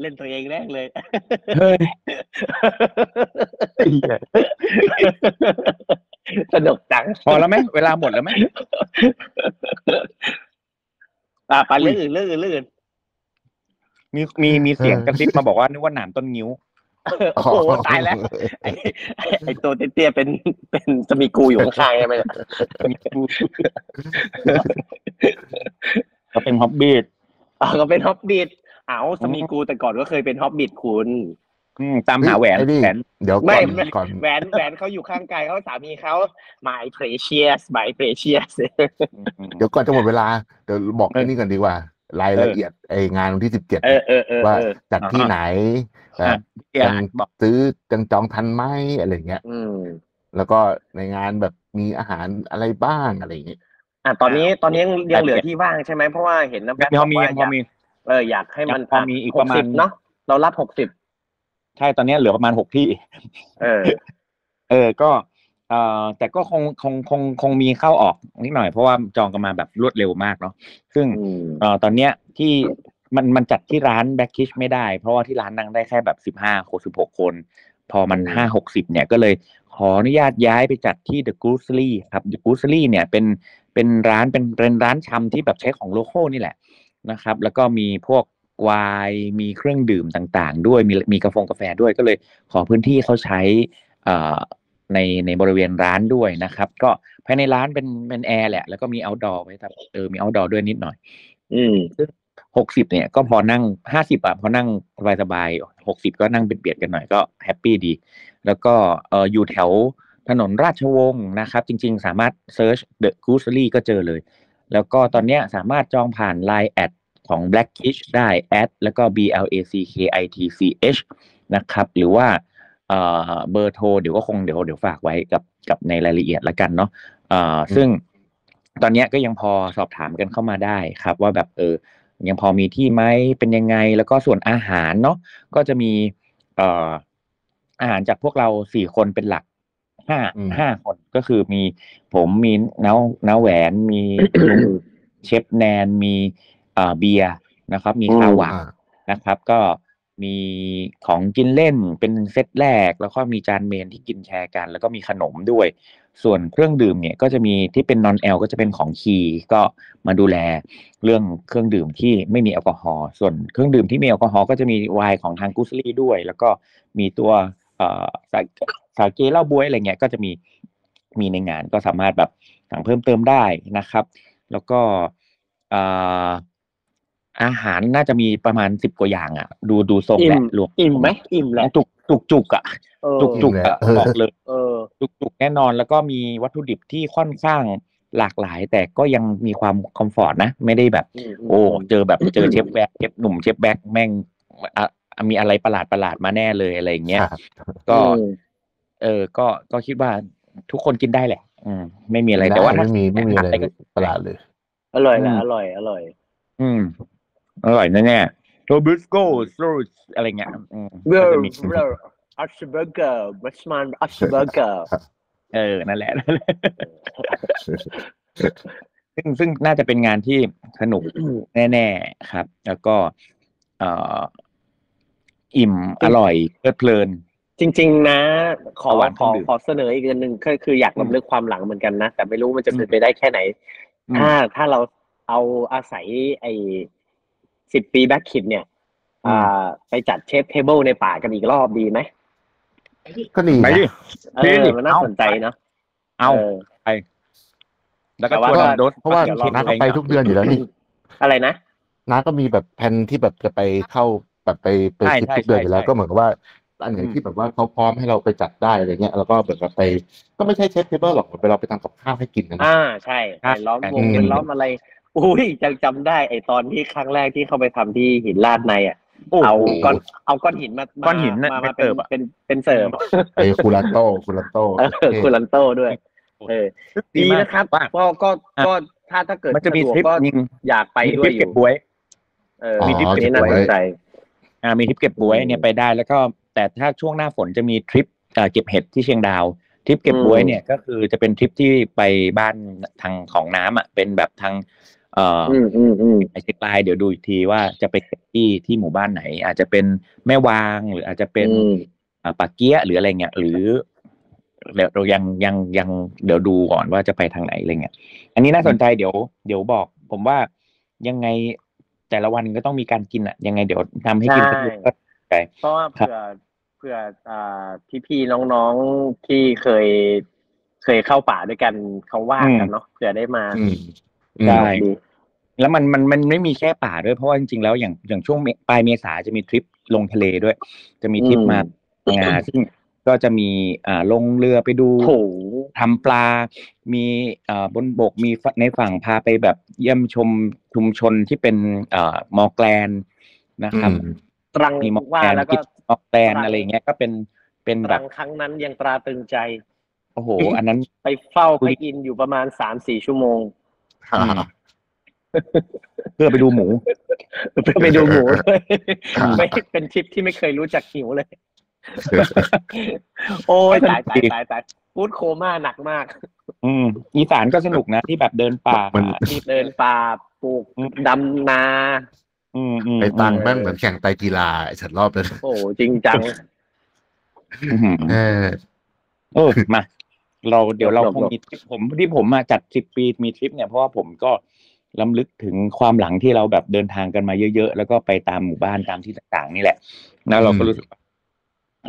S6: เล่นตัวเองแรกเลย
S5: เฮ้ย
S6: สนุกจัง
S5: พอแล้วไหมเวลาหมดแล้วไหม
S6: อะไปเรื่องอื่นเรื่องอื่นเรื่องอื่น
S5: มีมีมีเสียงกระซิบมาบอกว่านึกว่าหนามต้นงิ้ว
S6: โอ้โหตายแล้วไอ้ไอ้ไอ้ตัวเตี้ยๆเป็นเป็นจะมีกูอยู่ข้างๆใช่ไหมเนี่ย
S5: เขาเป็นฮอบบี้
S6: อะก็เป็นฮอบบิทเอาสมีกูแต่ก่อนก็เคยเป็นฮอบบิทคุณ
S5: อืมตามหาแหวน
S4: ไอ้นี่
S5: แหวน
S4: เดี๋ยวก่
S6: ไม่
S4: อน
S6: ไม่
S4: ก่อน
S6: แหวนแหวนเขาอยู่ข้างกายเขาสามีเขา my precious my precious
S4: เดี๋ยวก่อนจะหมดเวลา เดี๋ยวบอกไอ้นี่กันดีกว่า รายละเอียดไองานวันที่สิบเจ็ด
S6: เออเออเออ
S4: ว่า
S6: เออ
S4: จัดที่ไหนแบ
S5: อะ
S4: บ
S5: เดี๋ยว
S4: ยัง
S5: บอก
S4: ซื้อจังจองทันไหมอะไรเงี้ย
S6: อืม
S4: แล้วก็ในงานแบบมีอาหารอะไรบ้างอะไรอย่างเงี้ย
S6: อะตอนนี้ตอนนี้ยังยังเหลือที่ว่างใช่ไหมเพราะว่าเห็นนะแบ็ค
S5: พอมี
S6: บอกว่า
S5: พอมี
S6: เอออยากให้มัน
S5: พอมีอีกประมาณ
S6: 60เนาะเรารับหกสิบ
S5: ใช่ตอนนี้เหลือประมาณหกที่
S6: เออ
S5: เออก็ เอ่อแต่ก็คงคงคงคงมีเข้าออกนิดหน่อยเพราะว่าจองกันมาแบบรวดเร็วมากเนาะซึ่ง
S6: อืม
S5: เอ่อตอนเนี้ยที่มันมันจัดที่ร้าน Blackitch ไม่ได้ เพราะว่าที่ร้านนั่งได้แค่แบบสิบห้าคนสิบหกคน พอมันห้าหกสิบเนี่ยก็เลยขออนุญาตย้ายไปจัดที่ The g o o s e r y ครับ The g o o s e r y เนี่ยเป็นเป็นร้านเป็นเป็นร้านชำที่แบบใช้ของ local นี่แหละนะครับ แล้วก็มีพวกไวน์มีเครื่องดื่มต่างๆ ด้วยมีมีกาแฟกาแฟด้วยก็เลยขอพื้นที่เขาใช้เอ่อ ในในบริเวณร้านด้วยนะครับ ก็ภายในร้านเป็นเป็นแอร์แหละ แล้วก็มี outdoor ไว้แบบเออมี outdoor ด้วยนิดหน่อย
S6: อืม
S5: หกสิบเนี่ยก็พอนั่งห้าสิบอะพอนั่งสบายสบายหกสิบก็นั่งเบียดๆกันหน่อยก็ happy ดี แล้วก็เอออยู่แถวถนนราชวงศ์นะครับ จริง ๆ สามารถ search The Goosery ก็เจอเลย แล้วก็ตอนเนี้ยสามารถจองผ่าน Line แอดของ Blackitch ได้แอดแล้วก็ B L A C K I T C H นะครับ หรือว่าเอ่อ เบอร์โทรเดี๋ยวก็คงเดี๋ยวเดี๋ยวฝากไว้กับกับในรายละเอียดละกันเนาะเอ่อซึ่งตอนเนี้ยก็ยังพอสอบถามกันเข้ามาได้ครับ ว่าแบบเออยังพอมีที่ไหมเป็นยังไง แล้วก็ส่วนอาหารเนาะก็จะมีเอ่ออาหารจากพวกเราสี่คนเป็นหลักห้า
S4: อืม
S5: ห้าคนก็คือมีผมมีน้าน้าแหวนมีลุงเชฟแนนมีเอ่อเบียร์นะครับ มีข้าวหวาน
S4: อ่า
S5: นะครับ ก็ มีของกินเล่นเป็นเซตแรก แล้วก็มีจานเมนที่กินแชร์กัน แล้วก็มีขนมด้วย ส่วนเครื่องดื่มเนี่ยก็จะมีที่เป็นนอนแอลก็จะเป็นของคีก็มาดูแลเรื่องเครื่องดื่มที่ไม่มีแอลกอฮอล์ส่วนเครื่องดื่มที่มีแอลกอฮอล์ก็จะมีไวน์ของทางกุสลี่ด้วย แล้วก็มีตัวเอ่อสาสาเกเหล้าบวยอะไรเงี้ยก็จะมีมีในงานก็สามารถแบบสั่งเพิ่มเติมได้นะครับ แล้วก็เอ่อ อาหารน่าจะมีประมาณสิบกว่าอย่างอะ ดูดูทรง
S6: อิ่
S5: แห
S6: ม
S5: ละรวม
S6: อิ่มไหมอิ่มแหละ
S5: จุกจุกจุกอะ
S6: เออ
S5: จุกจุกอะ
S4: เออ
S5: บอกเลย
S6: เออ
S5: จุกๆแน่นอนแล้วก็มีวัตถุดิบที่ค่อนข้างหลากหลาย แต่ก็ยังมีความคอมฟอร์ตนะ ไม่ได้แบบ
S6: อืม
S5: โอ้เจอแบบเจอเชฟแบ็คเชฟหนุ่มเชฟแบ็คแม่งอะมีอะไรประหลาดประหลาดๆมาแน่เลยอะไรอย่างเงี้ย
S4: ครับ
S5: ก็
S6: อืม
S5: เออก็ก็คิดว่าทุกคนกินได้แหละ อืม ไม่มีอะไรแต่ว่าถ้า
S4: ไม่มีไม่มีอะไร
S5: ก็
S4: ประหลาดเลย
S6: อร่อยนะ
S5: อืม
S6: อร่อยอร่อย
S5: อืม อร่อยแน่ๆโทบิสโก้สโรสอะไรเงี้ยอืม
S6: เวอ
S5: ก็
S6: ร์
S5: จะมี
S6: เวอร์อัชเบอร์เกอร์บัชมันอัชเบอร์เกอร์
S5: เออนั่นแหละนั่นแหละซึ่งซึ่งน่าจะเป็นงานที่สนุกแน่ๆครับ แล้วก็เอ่ออิ่มอร่อยเพลิดเพลิน
S6: จริง ๆ นะ ขอ
S5: เอาหวาน
S6: ขอ
S5: เครื่องดื่ม
S6: ขอเสนออีกอันหนึ่งก็คืออยาก
S5: อืม
S6: ลำลึกความหลังเหมือนกันนะ แต่ไม่รู้มันจะเป็น
S5: อืม
S6: ไปได้แค่ไหน
S5: อืม
S6: ถ้าถ้าเราเอาอาศัยไอ้ สิบปี Blackitch เนี่ย
S5: อืม
S6: อ่าไปจัด chef's table ในป่ากันอีกรอบดีไหม
S4: ก็ดี
S5: ไป
S4: นะ
S5: ดิ
S6: เอ
S5: ดี
S6: อ
S5: ดิ
S6: มันน่า
S5: เอา
S6: สนใจเนาะ
S5: เอา
S6: เออ
S5: แล้วก็
S6: แต่ว่า
S5: ชวนโดส
S4: เพราะว่า
S6: เดี๋ยวลอง
S4: น้าก็ไปทุกเดือนอยู่แล้วนี่
S6: อะไรนะ
S4: น้าก็มีแบบแผนที่แบบจะไปเข้าแบบไปไป
S5: ใช่
S4: ทริป
S5: ใช่
S4: ทุกเดือนอยู่แล้ว
S5: ใช่
S4: ก็เหมือนกับว่าอันไหน
S5: อืม
S4: ที่แบบว่าเขาพร้อมให้เราไปจัดได้อะไรเงี้ยแล้วก็แบบว่าไป ก็ไม่ใช่เชฟเทเบิลหรอกเหมือนไปเราไปทำกับข้าวให้กินกันนะ
S6: อ่าใช่
S5: ครับ
S6: ไปล้อมว
S4: อื
S6: ง
S4: ม
S6: เป็นล้อมอะไร อุ้ยยังจำได้ไอตอนที่ครั้งแรกที่เขาไปทำที่หินลาดในอะ
S5: โอ้โห
S6: เอาก้อนเอาก้อนหินมามา
S5: ก้อนหินน่ะ
S6: มา
S5: ไป
S6: มา
S5: เสิ
S6: เป็น
S5: ร์ฟอะ
S6: เป็นเป็นเสิร์ฟ
S4: ไอ้คูลาโต้คูลาโต้
S6: เออคูลันโต้ด้วย เออ ดี
S5: มาก
S6: นะครับ
S5: ว่า
S6: ก็ก็
S5: อะ
S6: ก็ถ้าถ้าเกิด
S5: มันจะมี
S6: สดวก
S5: ทริป
S6: ก็
S5: ยิง
S6: อยากไป
S5: มี
S6: ด้
S5: ท
S6: ว
S5: ริ
S6: ย
S5: ป
S6: อ
S5: เก็บ
S6: ยู่
S5: บวย
S6: เออ
S5: มีทริป
S6: อันนี้
S5: เก็บ
S6: น่า
S5: ไว้
S6: สนใจ
S5: อ่ามีทริปเก็บบวยเนี่ยไปได้แล้วก็แต่ถ้าช่วงหน้าฝนจะมีทริปเอ่อเก็บเห็ดที่เชียงดาวทริปเก็บบวย
S6: อืม
S5: เนี่ยก็คือจะเป็นทริปที่ไปบ้านทางของน้ำอะเป็นแบบทาง เอ่ออ
S6: อืมอืมอืม
S5: ไปเช็คไลน์เดี๋ยวดูอีกทีว่าจะไปที่ที่หมู่บ้านไหน อาจจะเป็นแม่วางหรืออาจจะเป็น
S6: อืม
S5: อ่าปากเกี้ยหรืออะไรเงี้ยหรือเดี๋ยวเรายังยังยังเดี๋ยวดูก่อนว่าจะไปทางไหนอะไรเงี้ย อันนี้น่าสนใจเดี๋ยว เดี๋ยวบอก ผมว่ายังไงแต่ละวันก็ต้องมีการกินอะ ยังไงเดี๋ยวทำให้กินสักมื้อก็ใจ
S6: เพราะว่า
S5: ครับ
S6: เผื่อเผื่ออ่าพี่พี่ๆน้องๆที่เคย เคยเข้าป่าด้วยกันเขาว่างกันเนาะเผื่อได้มา
S4: อืม
S5: ได้
S6: ดี
S5: แล้วมันมันมันไม่มีแค่ป่าด้วยเพราะว่าจริงๆแล้วอย่างอย่างช่วงเมปลายเมษาจะมีทริปลงทะเลด้วย จะมีทริป
S6: อืม
S5: มางาซึ่งก็จะมีอ่าลงเรือไปดู
S6: โอ้โห
S5: ทำปลา มีเอ่อบนบกมีในฝั่งพาไปแบบเยี่ยมชมชุมชนที่เป็นเอ่อมอแกลนนะครับ
S4: อืม
S6: ตรัง
S5: มีมอแก
S6: ว่า
S5: ลน
S6: แล้วก็
S5: กิจมอแกลน
S6: ตรัง
S5: อะไรอย่างเงี้ยก็เป็นเป็น
S6: ต
S5: แบ
S6: รั
S5: บ
S6: งครั้งนั้นยังตราตรึงใจ
S5: โอ้โห อันนั้น
S6: ไปเฝ้าไปกินอยู่ประมาณสามสี่ชั่วโมง
S4: อ่า
S5: เพื่อไปดูหมู
S6: เพื่อไปดูหมูด้วย
S4: อ่า
S6: ไม่เป็นทริปที่ไม่เคยรู้จักหิวเลย โอ้ยตายตายตายตายพูดโคม่าหนักมาก
S5: อืมอีสานก็สนุกนะที่แบบเดินป่า
S4: มัน
S6: ที่เดินป่าปลูก
S5: อืม
S6: ดำนา
S5: อืมอืม
S4: ไอ้ตังแม่งเหมือนแข่งไตรกีฬาไอ้ฉันรอบเลย
S6: โอ้โหจริงจัง
S5: อืม
S4: เออ
S5: เออมา เราเดี๋ยวเรา
S6: หลบ
S5: คง
S6: หลบ
S5: มีทริปผมที่ผมมาจัดสิบปีมีทริปเนี่ยเพราะว่าผมก็ล้ำลึกถึงความหลังที่เราแบบเดินทางกันมาเยอะๆ แล้วก็ไปตามหมู่บ้านตามที่ต่างๆ นี่แหละแล้วเราก็
S4: อืม
S5: รู้สึกว่า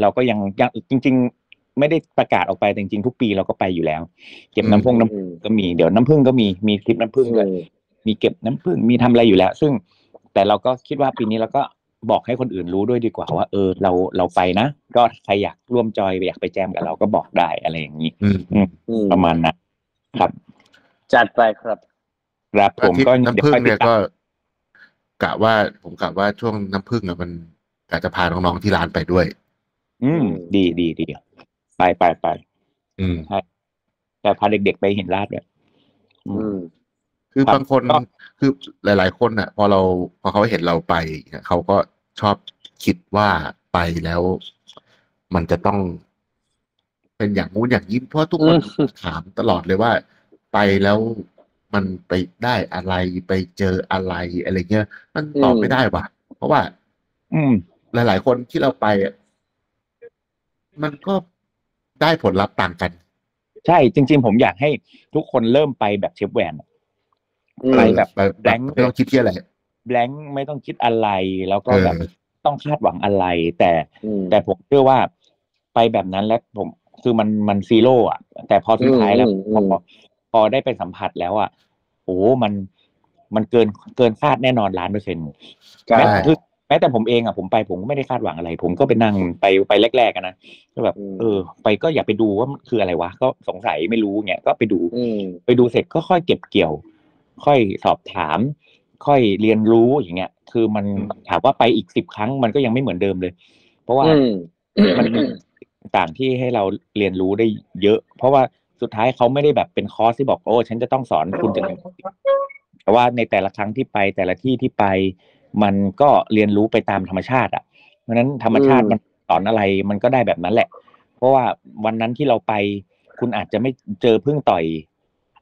S5: เราก็ยังยังจริง ๆ ไม่ได้ประกาศออกไปแต่จริงๆทุกปีเราก็ไปอยู่แล้ว เก็บน้ำพงน้ำ
S6: อืม
S5: ก็มีเดี๋ยวน้ำผึ้งก็มีมีทริปน้ำผึ้งด้วยมีเก็บน้ำผึ้งมีทำอะไรอยู่แล้ว ซึ่งแต่เราก็คิดว่าปีนี้เราก็ บอกให้คนอื่นรู้ด้วยดีกว่าว่าเออเราเราไปนะก็ใครอยากร่วมจอยอยากไปแจมกับเราก็บอกได้อะไรอย่างนี้
S4: อืม
S6: อืม
S5: ประมาณนั้นครับ
S6: จัดไปครับ
S5: ครับผม
S4: ที่
S5: ก็
S4: น้ำผึ้ง
S5: ดี๋ว
S4: เนี่ย
S5: ไปติดตาม
S4: ก็กะว่าผมกะว่าช่วงน้ำผึ้งอะมันกะจะพาน้องๆที่ร้านไปด้วย
S5: อืม ดีดีดีไปไปไป
S4: อืม
S5: แต่พาเด็กๆไปเห็นลาดด้วยอื
S6: อื
S5: ม
S6: ม
S4: คือ
S5: ครับ
S4: บางคน
S5: ก็
S4: คือหลาย ๆ คนอะ พอเราพอเขาเห็นเราไปเนี่ยเขาก็ชอบคิดว่าไปแล้ว มันจะต้อง เป็นอย่างงู้นอย่างนี้เพราะทุกคน
S6: อืม
S4: ถามตลอดเลยว่า ไปแล้วมันไปได้อะไรไปเจออะไรอะไรเงี้ยมันตอบไม่ได้ว่ะ เพราะว่า
S5: อืม
S4: หลาย ๆ คนที่เราไปอะมันก็ได้ผลลัพธ์ต่างกัน
S5: ใช่ จริง ๆ ผมอยากให้ทุกคนเริ่มไปแบบเชฟแวน อะไปแบบ
S4: แบบ
S5: แบงค์
S4: ไม่ต้องคิดที่อะไร
S5: แบงค์ไม่ต้องคิดอะไรแล้วก็
S4: เออ
S5: แบบต้องคาดหวังอะไร แต่
S6: อืม
S5: แต่ผมเชื่อว่าไปแบบนั้นแล้วผมคือมันมัน zero อะแต่พอสุดท้ายแล้ว
S6: อืม
S5: พอ
S6: อืม
S5: พอได้ไปสัมผัสแล้วอะโอ้มันมันเกินเกินคาดแน่นอนล้านเปอร์เซ็นต์
S6: ใช่
S5: แม้คือแม้แต่ผมเองอะผมไปผมก็ไม่ได้คาดหวังอะไร ผมก็ไปนั่งไปไปแรกๆกันนะก็แบบ
S6: อืม
S5: เออ ไปก็อย่าไปดูว่ามันคืออะไรวะก็สงสัยไม่รู้เงี้ยก็ไปดู
S6: อืม
S5: ไปดูเสร็จก็ค่อยเก็บเกี่ยว ค่อยสอบถาม ค่อยเรียนรู้อย่างเงี้ย คือมัน
S4: อืม
S5: ถามว่าไปอีกสิบครั้งมันก็ยังไม่เหมือนเดิมเลย เพราะว่า
S6: อืม
S5: มันมีต่างที่ให้เราเรียนรู้ได้เยอะ เพราะว่าสุดท้ายเขาไม่ได้แบบเป็นคอร์สที่บอกโอ้ฉันจะต้องสอนคุณจะแต่ว่าในแต่ละครั้งที่ไปแต่ละที่ที่ไป มันก็เรียนรู้ไปตามธรรมชาติ อะ เพราะฉะนั้นธรรมชาติ
S6: อืม
S5: มันสอนอะไรมันก็ได้แบบนั้นแหละ เพราะว่าวันนั้นที่เราไป คุณอาจจะไม่เจอพึ่งต่อย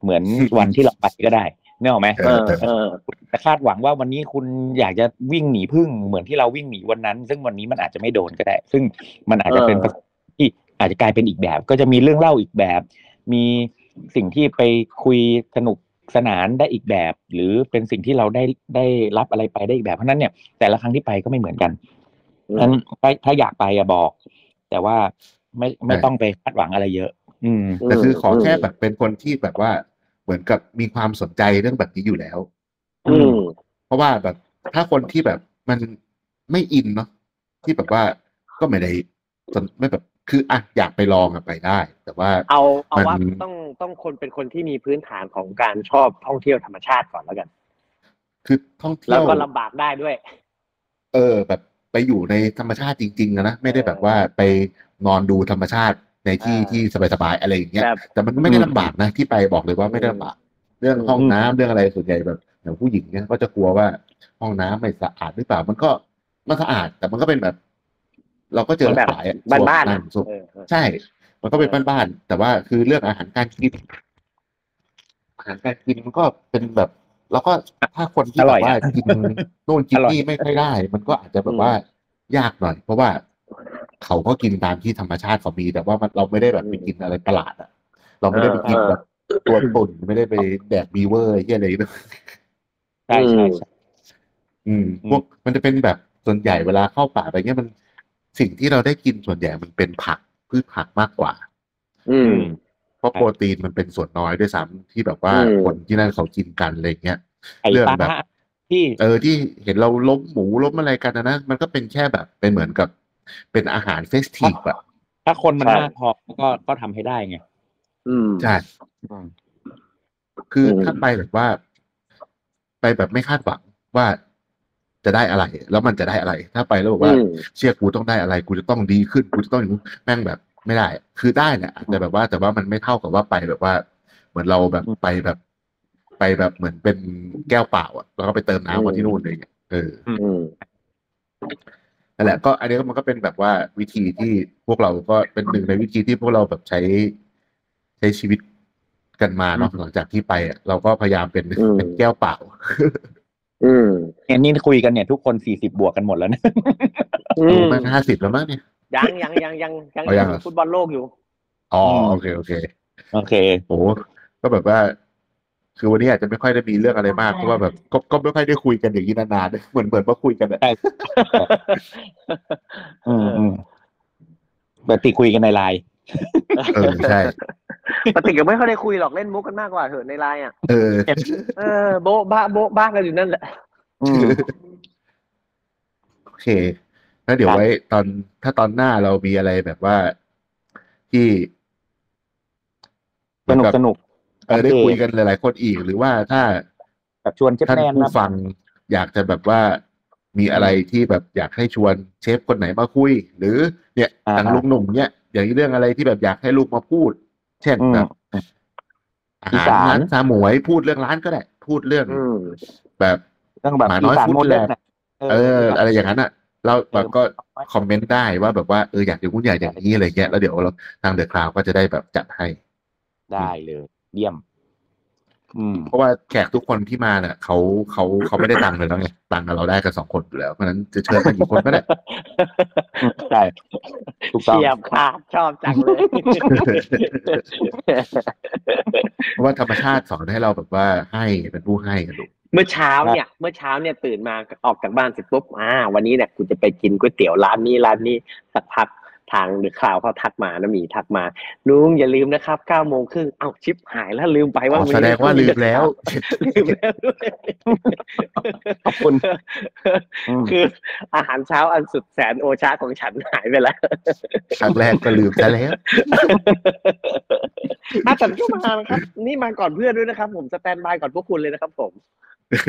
S5: เหมือนวันที่เราไปก็ได้ เนี่ยหรอกไหม
S4: เอ
S6: เอ
S4: อ
S6: อเออ
S5: แต่คาดหวังว่าวันนี้คุณอยากจะวิ่งหนีพึ่งเหมือนที่เราวิ่งหนีวันนั้น ซึ่งวันนี้มันอาจจะไม่โดนก็ได้ ซึ่งมันอาจจะเป็น
S6: เออ
S5: ประสบการณ์ที่อาจจะกลายเป็นอีกแบบ ก็จะมีเรื่องเล่าอีกแบบ มีสิ่งที่ไปคุยสนุกสนานได้อีกแบบ หรือเป็นสิ่งที่เราได้ได้รับอะไรไปได้อีกแบบเพราะฉะนั้นเนี่ย แต่ละครั้งที่ไปก็ไม่เหมือนกันเพราะฉะนั้นถ้าถ้าอยากไปอะบอก แต่ว่าไม่ไม่
S4: ใช่
S5: ต้องไปคาดหวังอะไรเยอะ อืม
S4: แต่คือขอแค่แบบเป็นคนที่แบบว่า เหมือนกับมีความสนใจเรื่องแบบนี้อยู่แล้ว
S6: อืม
S4: เพราะว่าแบบถ้าคนที่แบบมันไม่อินเนาะที่แบบว่าก็ไม่ได้สนไม่แบบคืออะอยากไปลองอะไปได้ แต่ว่า
S6: เอาเอาว่า
S4: มัน
S6: ต้องต้องคนเป็นคนที่มีพื้นฐานของการชอบท่องเที่ยวธรรมชาติก่อนแล้วกัน
S4: คือท่องเที่
S6: แล้
S4: ยวว
S6: ก็ลำบากได้ด้วย
S4: เออ แบบไปอยู่ในธรรมชาติจริงๆอะนะไม่ได้แบบว่าไปนอนดูธรรมชาติ ในที่
S6: อ่า
S4: ที่สบายๆอะไรอย่างเงี้ย
S6: แบบ
S4: แต่มันไม่ได้
S5: อืม
S4: ลำบากนะที่ไปบอกเลยว่าไม่ได้ลำบากเรื่อง
S6: อืม
S4: ห้องน้ำเรื่องอะไรส่วนใหญ่แบบอย่างผู้หญิงเนี่ยก็จะกลัวว่าห้องน้ำไม่สะอาดหรือเปล่ามันก็มันสะอาดแต่มันก็เป็นแบบ เราก็เจอห
S6: แบ
S4: ลา
S6: บ
S4: กหลายอะ
S6: บ้านๆ
S4: ส่ว
S6: อะ
S4: ส่ว
S6: เออเออ
S4: ใช่ มันก็เป็นบ้านๆแต่ว่าคือเรื่องอาหารการกินอาหารการกินมันก็เป็นแบบ แล้วก็ถ้าคนที่
S5: อ
S4: แบ
S5: ร่อย
S4: บว่า
S5: อะ
S4: กินนู่นกิน
S5: อร่อย
S4: นี่ไม่ค่อยได้ มันก็อาจจะแบบว่า ยากหน่อย เพราะว่า เขาก็กินตามที่ธรรมชาติเขามี แต่ว่ามันเราไม่ได้แบบไปกินอะไรประหลาดอะเราไม่ได้ไปกินแบบตัวตุ่นไม่ได้ไปแดกบีเวอร์ไอ้เหี้ยอะไรนะ
S5: ใช่ใช่ใช่
S4: อืมพวกมันจะเป็นแบบส่วนใหญ่เวลาเข้าป่าไปเงี้ยมันสิ่งที่เราได้กินส่วนใหญ่มันเป็นผักพืชผักมากกว่า
S6: อืม
S4: เพราะโปรตีนมันเป็นส่วนน้อยด้วยซ้ำที่แบบว่า
S6: อืม
S4: คนที่นั่นเขากินกันอะไรเงี้ย
S5: ไอ้
S4: เรื่อง
S5: ปลา
S4: แบบ
S5: ที่
S4: เออที่เห็นเราล้มหมูล้มอะไรกันนะนะมันก็เป็นแค่แบบเป็นเหมือนกับ เป็นอาหารเฟสทีฟอะ
S5: ถ้าคนมัน
S6: ใช่
S5: มากพอก็ก็ทำให้ได้ไง
S6: อืม
S4: ใช่คืออ
S6: ม
S4: ถ้าไปแบบว่า ไปแบบไม่คาดหวังว่าจะได้อะไร แล้วมันจะได้อะไร ถ้าไปแล้วบอกว่า
S6: อืม
S4: เชื่อกูต้องได้อะไร กูจะต้องดีขึ้น กูจะต้องอย่างนู้นแม่งแบบไม่ได้ คือได้แหละอาจจะแบบว่า แต่ว่ามันไม่เท่ากับว่าไปแบบว่า เหมือนเราแบบ
S5: อืม
S4: ไปแบบ ไปแบบเหมือนเป็นแก้วเปล่าอะแล้วก็ไปเติมน้ำมาที่นู่นเลยเออ
S6: อืม
S4: นั่นแหละก็อันนี้ก็มันก็เป็นแบบว่าวิธีที่พวกเราก็เป็นหนึ่งในวิธีที่พวกเราแบบใช้ใช้ชีวิตกันมาเนาะหลังจากที่ไปอะเราก็พยายามเป็น
S6: อืม
S4: เป็นแก้วเปล่า
S6: อืม
S5: เนี่ยนี่คุยกันเนี่ยทุกคนสี่สิบบวกกันหมดแล้วนะ
S6: อืม
S4: มันห้าสิบแล้วมั้งเนี่ย
S6: ยังยังยังยังยัง
S4: เอายังเหรอ
S6: ฟุตบอลโลกอยู่
S4: อ๋อ
S5: อืม
S4: โอเคโอเค
S5: โอเค
S4: โอ้ก็แบบว่า คือวันนี้อาจจะไม่ค่อยได้มีเรื่องอะไรมากเพราะว่าแบบก็ก็ไม่ค่อยได้คุยกันอย่างนี้นานๆเหมือนเหมือนมาคุยกันอะ
S5: ใช่อืมอืมปกติคุยกันในไลน์
S4: เออใช่
S6: ปกติก็ไม่ค่อยได้คุยหรอกเล่นมุกกันมากกว่าเถอะในไลน์อะ
S4: เออ
S6: เออโบ๊ะบ้าโบ๊ะบ้ากันอยู่นั่นแหละ
S5: อืม
S4: โอเคแล้วเดี๋ยว
S5: ครับ
S4: ไว้ตอนถ้าตอนหน้าเรามีอะไรแบบว่าที่
S5: สนุกสนุก
S4: เออได้
S5: โอเค
S4: คุยกันหลาย ๆ คนอีกหรือว่าถ้า
S5: แบบชวนเชฟ
S4: ท่าน
S5: แนน
S4: ผู้
S5: มา
S4: ฟังอยากจะแบบว่ามีอะไรที่แบบอยากให้ชวนเชฟคนไหนมาคุย หรือเนี่ย
S5: อ่า
S4: ทางลุงหนุ่มเนี่ยอย่างเรื่องอะไรที่แบบอยากให้ลูกมาพูด เช่น
S5: อืม
S4: แบบอา
S5: อี
S4: หาร
S5: สาน
S4: ร้านซาหมวยพูดเรื่องร้านก็ได้ พูดเรื่อง
S6: อืม
S4: แบบ
S5: ต้องแบบ
S4: หมาน้อย
S5: อีสาน food modern land น่ะ
S4: เออ อะไรอย่างนั้นอะ เราแบบ
S5: เออ
S4: ก็ comment ได้ว่าแบบว่าเอออยากจะพูดอยากอย่างนี้อะไรเงี้ยแล้วเดี๋ยวเราทาง The Cloud ก็จะได้แบบจัดให้
S5: ได้เลย เยี่ยม อืม
S4: เพราะว่าแขกทุกคนที่มาเนี่ยเขาเขาเขาไม่ได้ตังค์เลยแล้วไงตังค์เราได้กันสองคนอยู่แล้วเพราะฉะนั้นจะเชิญมากี่คนก็ได้
S5: ใช่ถูกต้อง
S6: เฉียบขาดชอบจังเลย
S4: เพราะว่าธรรมชาติสอนให้เราแบบว่าให้เป็นผู้ให้กันลูก
S6: เมื่อเช้าเนี่ย เมื่อเช้าเนี่ยตื่นมาออกจากบ้านเสร็จปุ๊บอ่าวันนี้เนี่ยกูจะไปกินก๋วยเตี๋ยวร้านนี้ร้านนี้สักพัก ทางหรือข่าวเขาทักมานะหมีทักมา ลุงอย่าลืมนะครับเก้าโมงครึ่งเอ้าชิปหายแล้วลืมไปว่า
S4: อ๋อ
S6: วัน
S4: แส
S6: นี้
S4: ดงว่าลืมแล้ว
S6: ลืมแล้วด้วย
S5: ขอบคุณอืม
S6: คืออาหารเช้าอันสุดแสนโอชาของฉันหายไปแล้ว
S4: ครั้งแรกก็ลืมซะแล้ว
S6: อาแต่ก็มานะครับ นี่มาก่อนเพื่อนด้วยนะครับ ผมสแตนบายก่อนพวกคุณเลยนะครับ ผม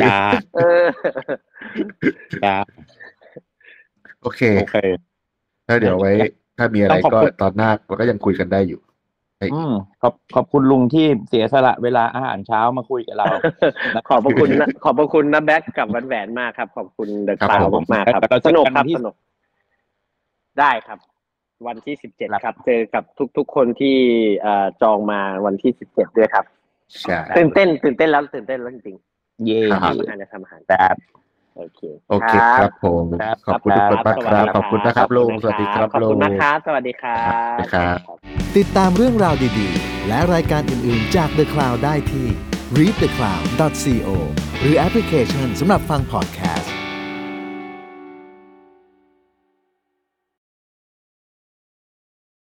S5: จ้า
S6: เออ
S5: จ้า
S4: โอเค
S5: โอเค
S4: แล้วเดี๋ยวไว้ ถ้ามีอะไร
S5: ต้องขอบ
S4: ก็
S5: คุณ
S4: ตอนหน้าเราก็ยังคุยกันได้อยู่
S5: อืมขอบขอบคุณลุงที่เสียสละเวลาอาหารเช้ามาคุยกับเรา
S6: ขอบพระคุณนะขอบพระคุณนะแบ็คกับวันแหวนมากครับ ขอบคุณเดอะ
S4: ครับ
S6: คลาว
S4: ผม
S6: มากๆครับ
S5: แล้วเราเจ
S6: ส
S5: อ
S6: นุก
S5: กัน
S6: ครับ
S5: ที่
S6: สนุกได้ครับ วันที่สิบเจ็ด
S5: ครับ
S6: ครับเจอกับทุก ๆ คนที่เอ่อจองมาวันที่สิบเจ็ดด้วยครับ
S4: ใช่
S6: ตื่นเต้นตื่นเต้นแล้วตื่นเต้นแล้วจริง
S5: เย่
S4: ครับ
S6: ๆน่าจะทำอาหาร
S5: แต่
S6: โอเค
S4: โอเคครับผม
S5: ครับ
S4: ขอบคุณทุกคนมากครับขอบคุณนะครับลุงสวัสดีครับ
S6: ขอบ
S4: ลุ
S6: คุ
S4: ง
S6: ณนะครับสวัสดีครับ
S4: ครับ
S1: ติดตามเรื่องราวดีๆ และรายการอื่นๆจาก The Cloud ได้ที่ readthecloud.co หรือแอปพลิเคชันสำหรับฟังพอดแคสต์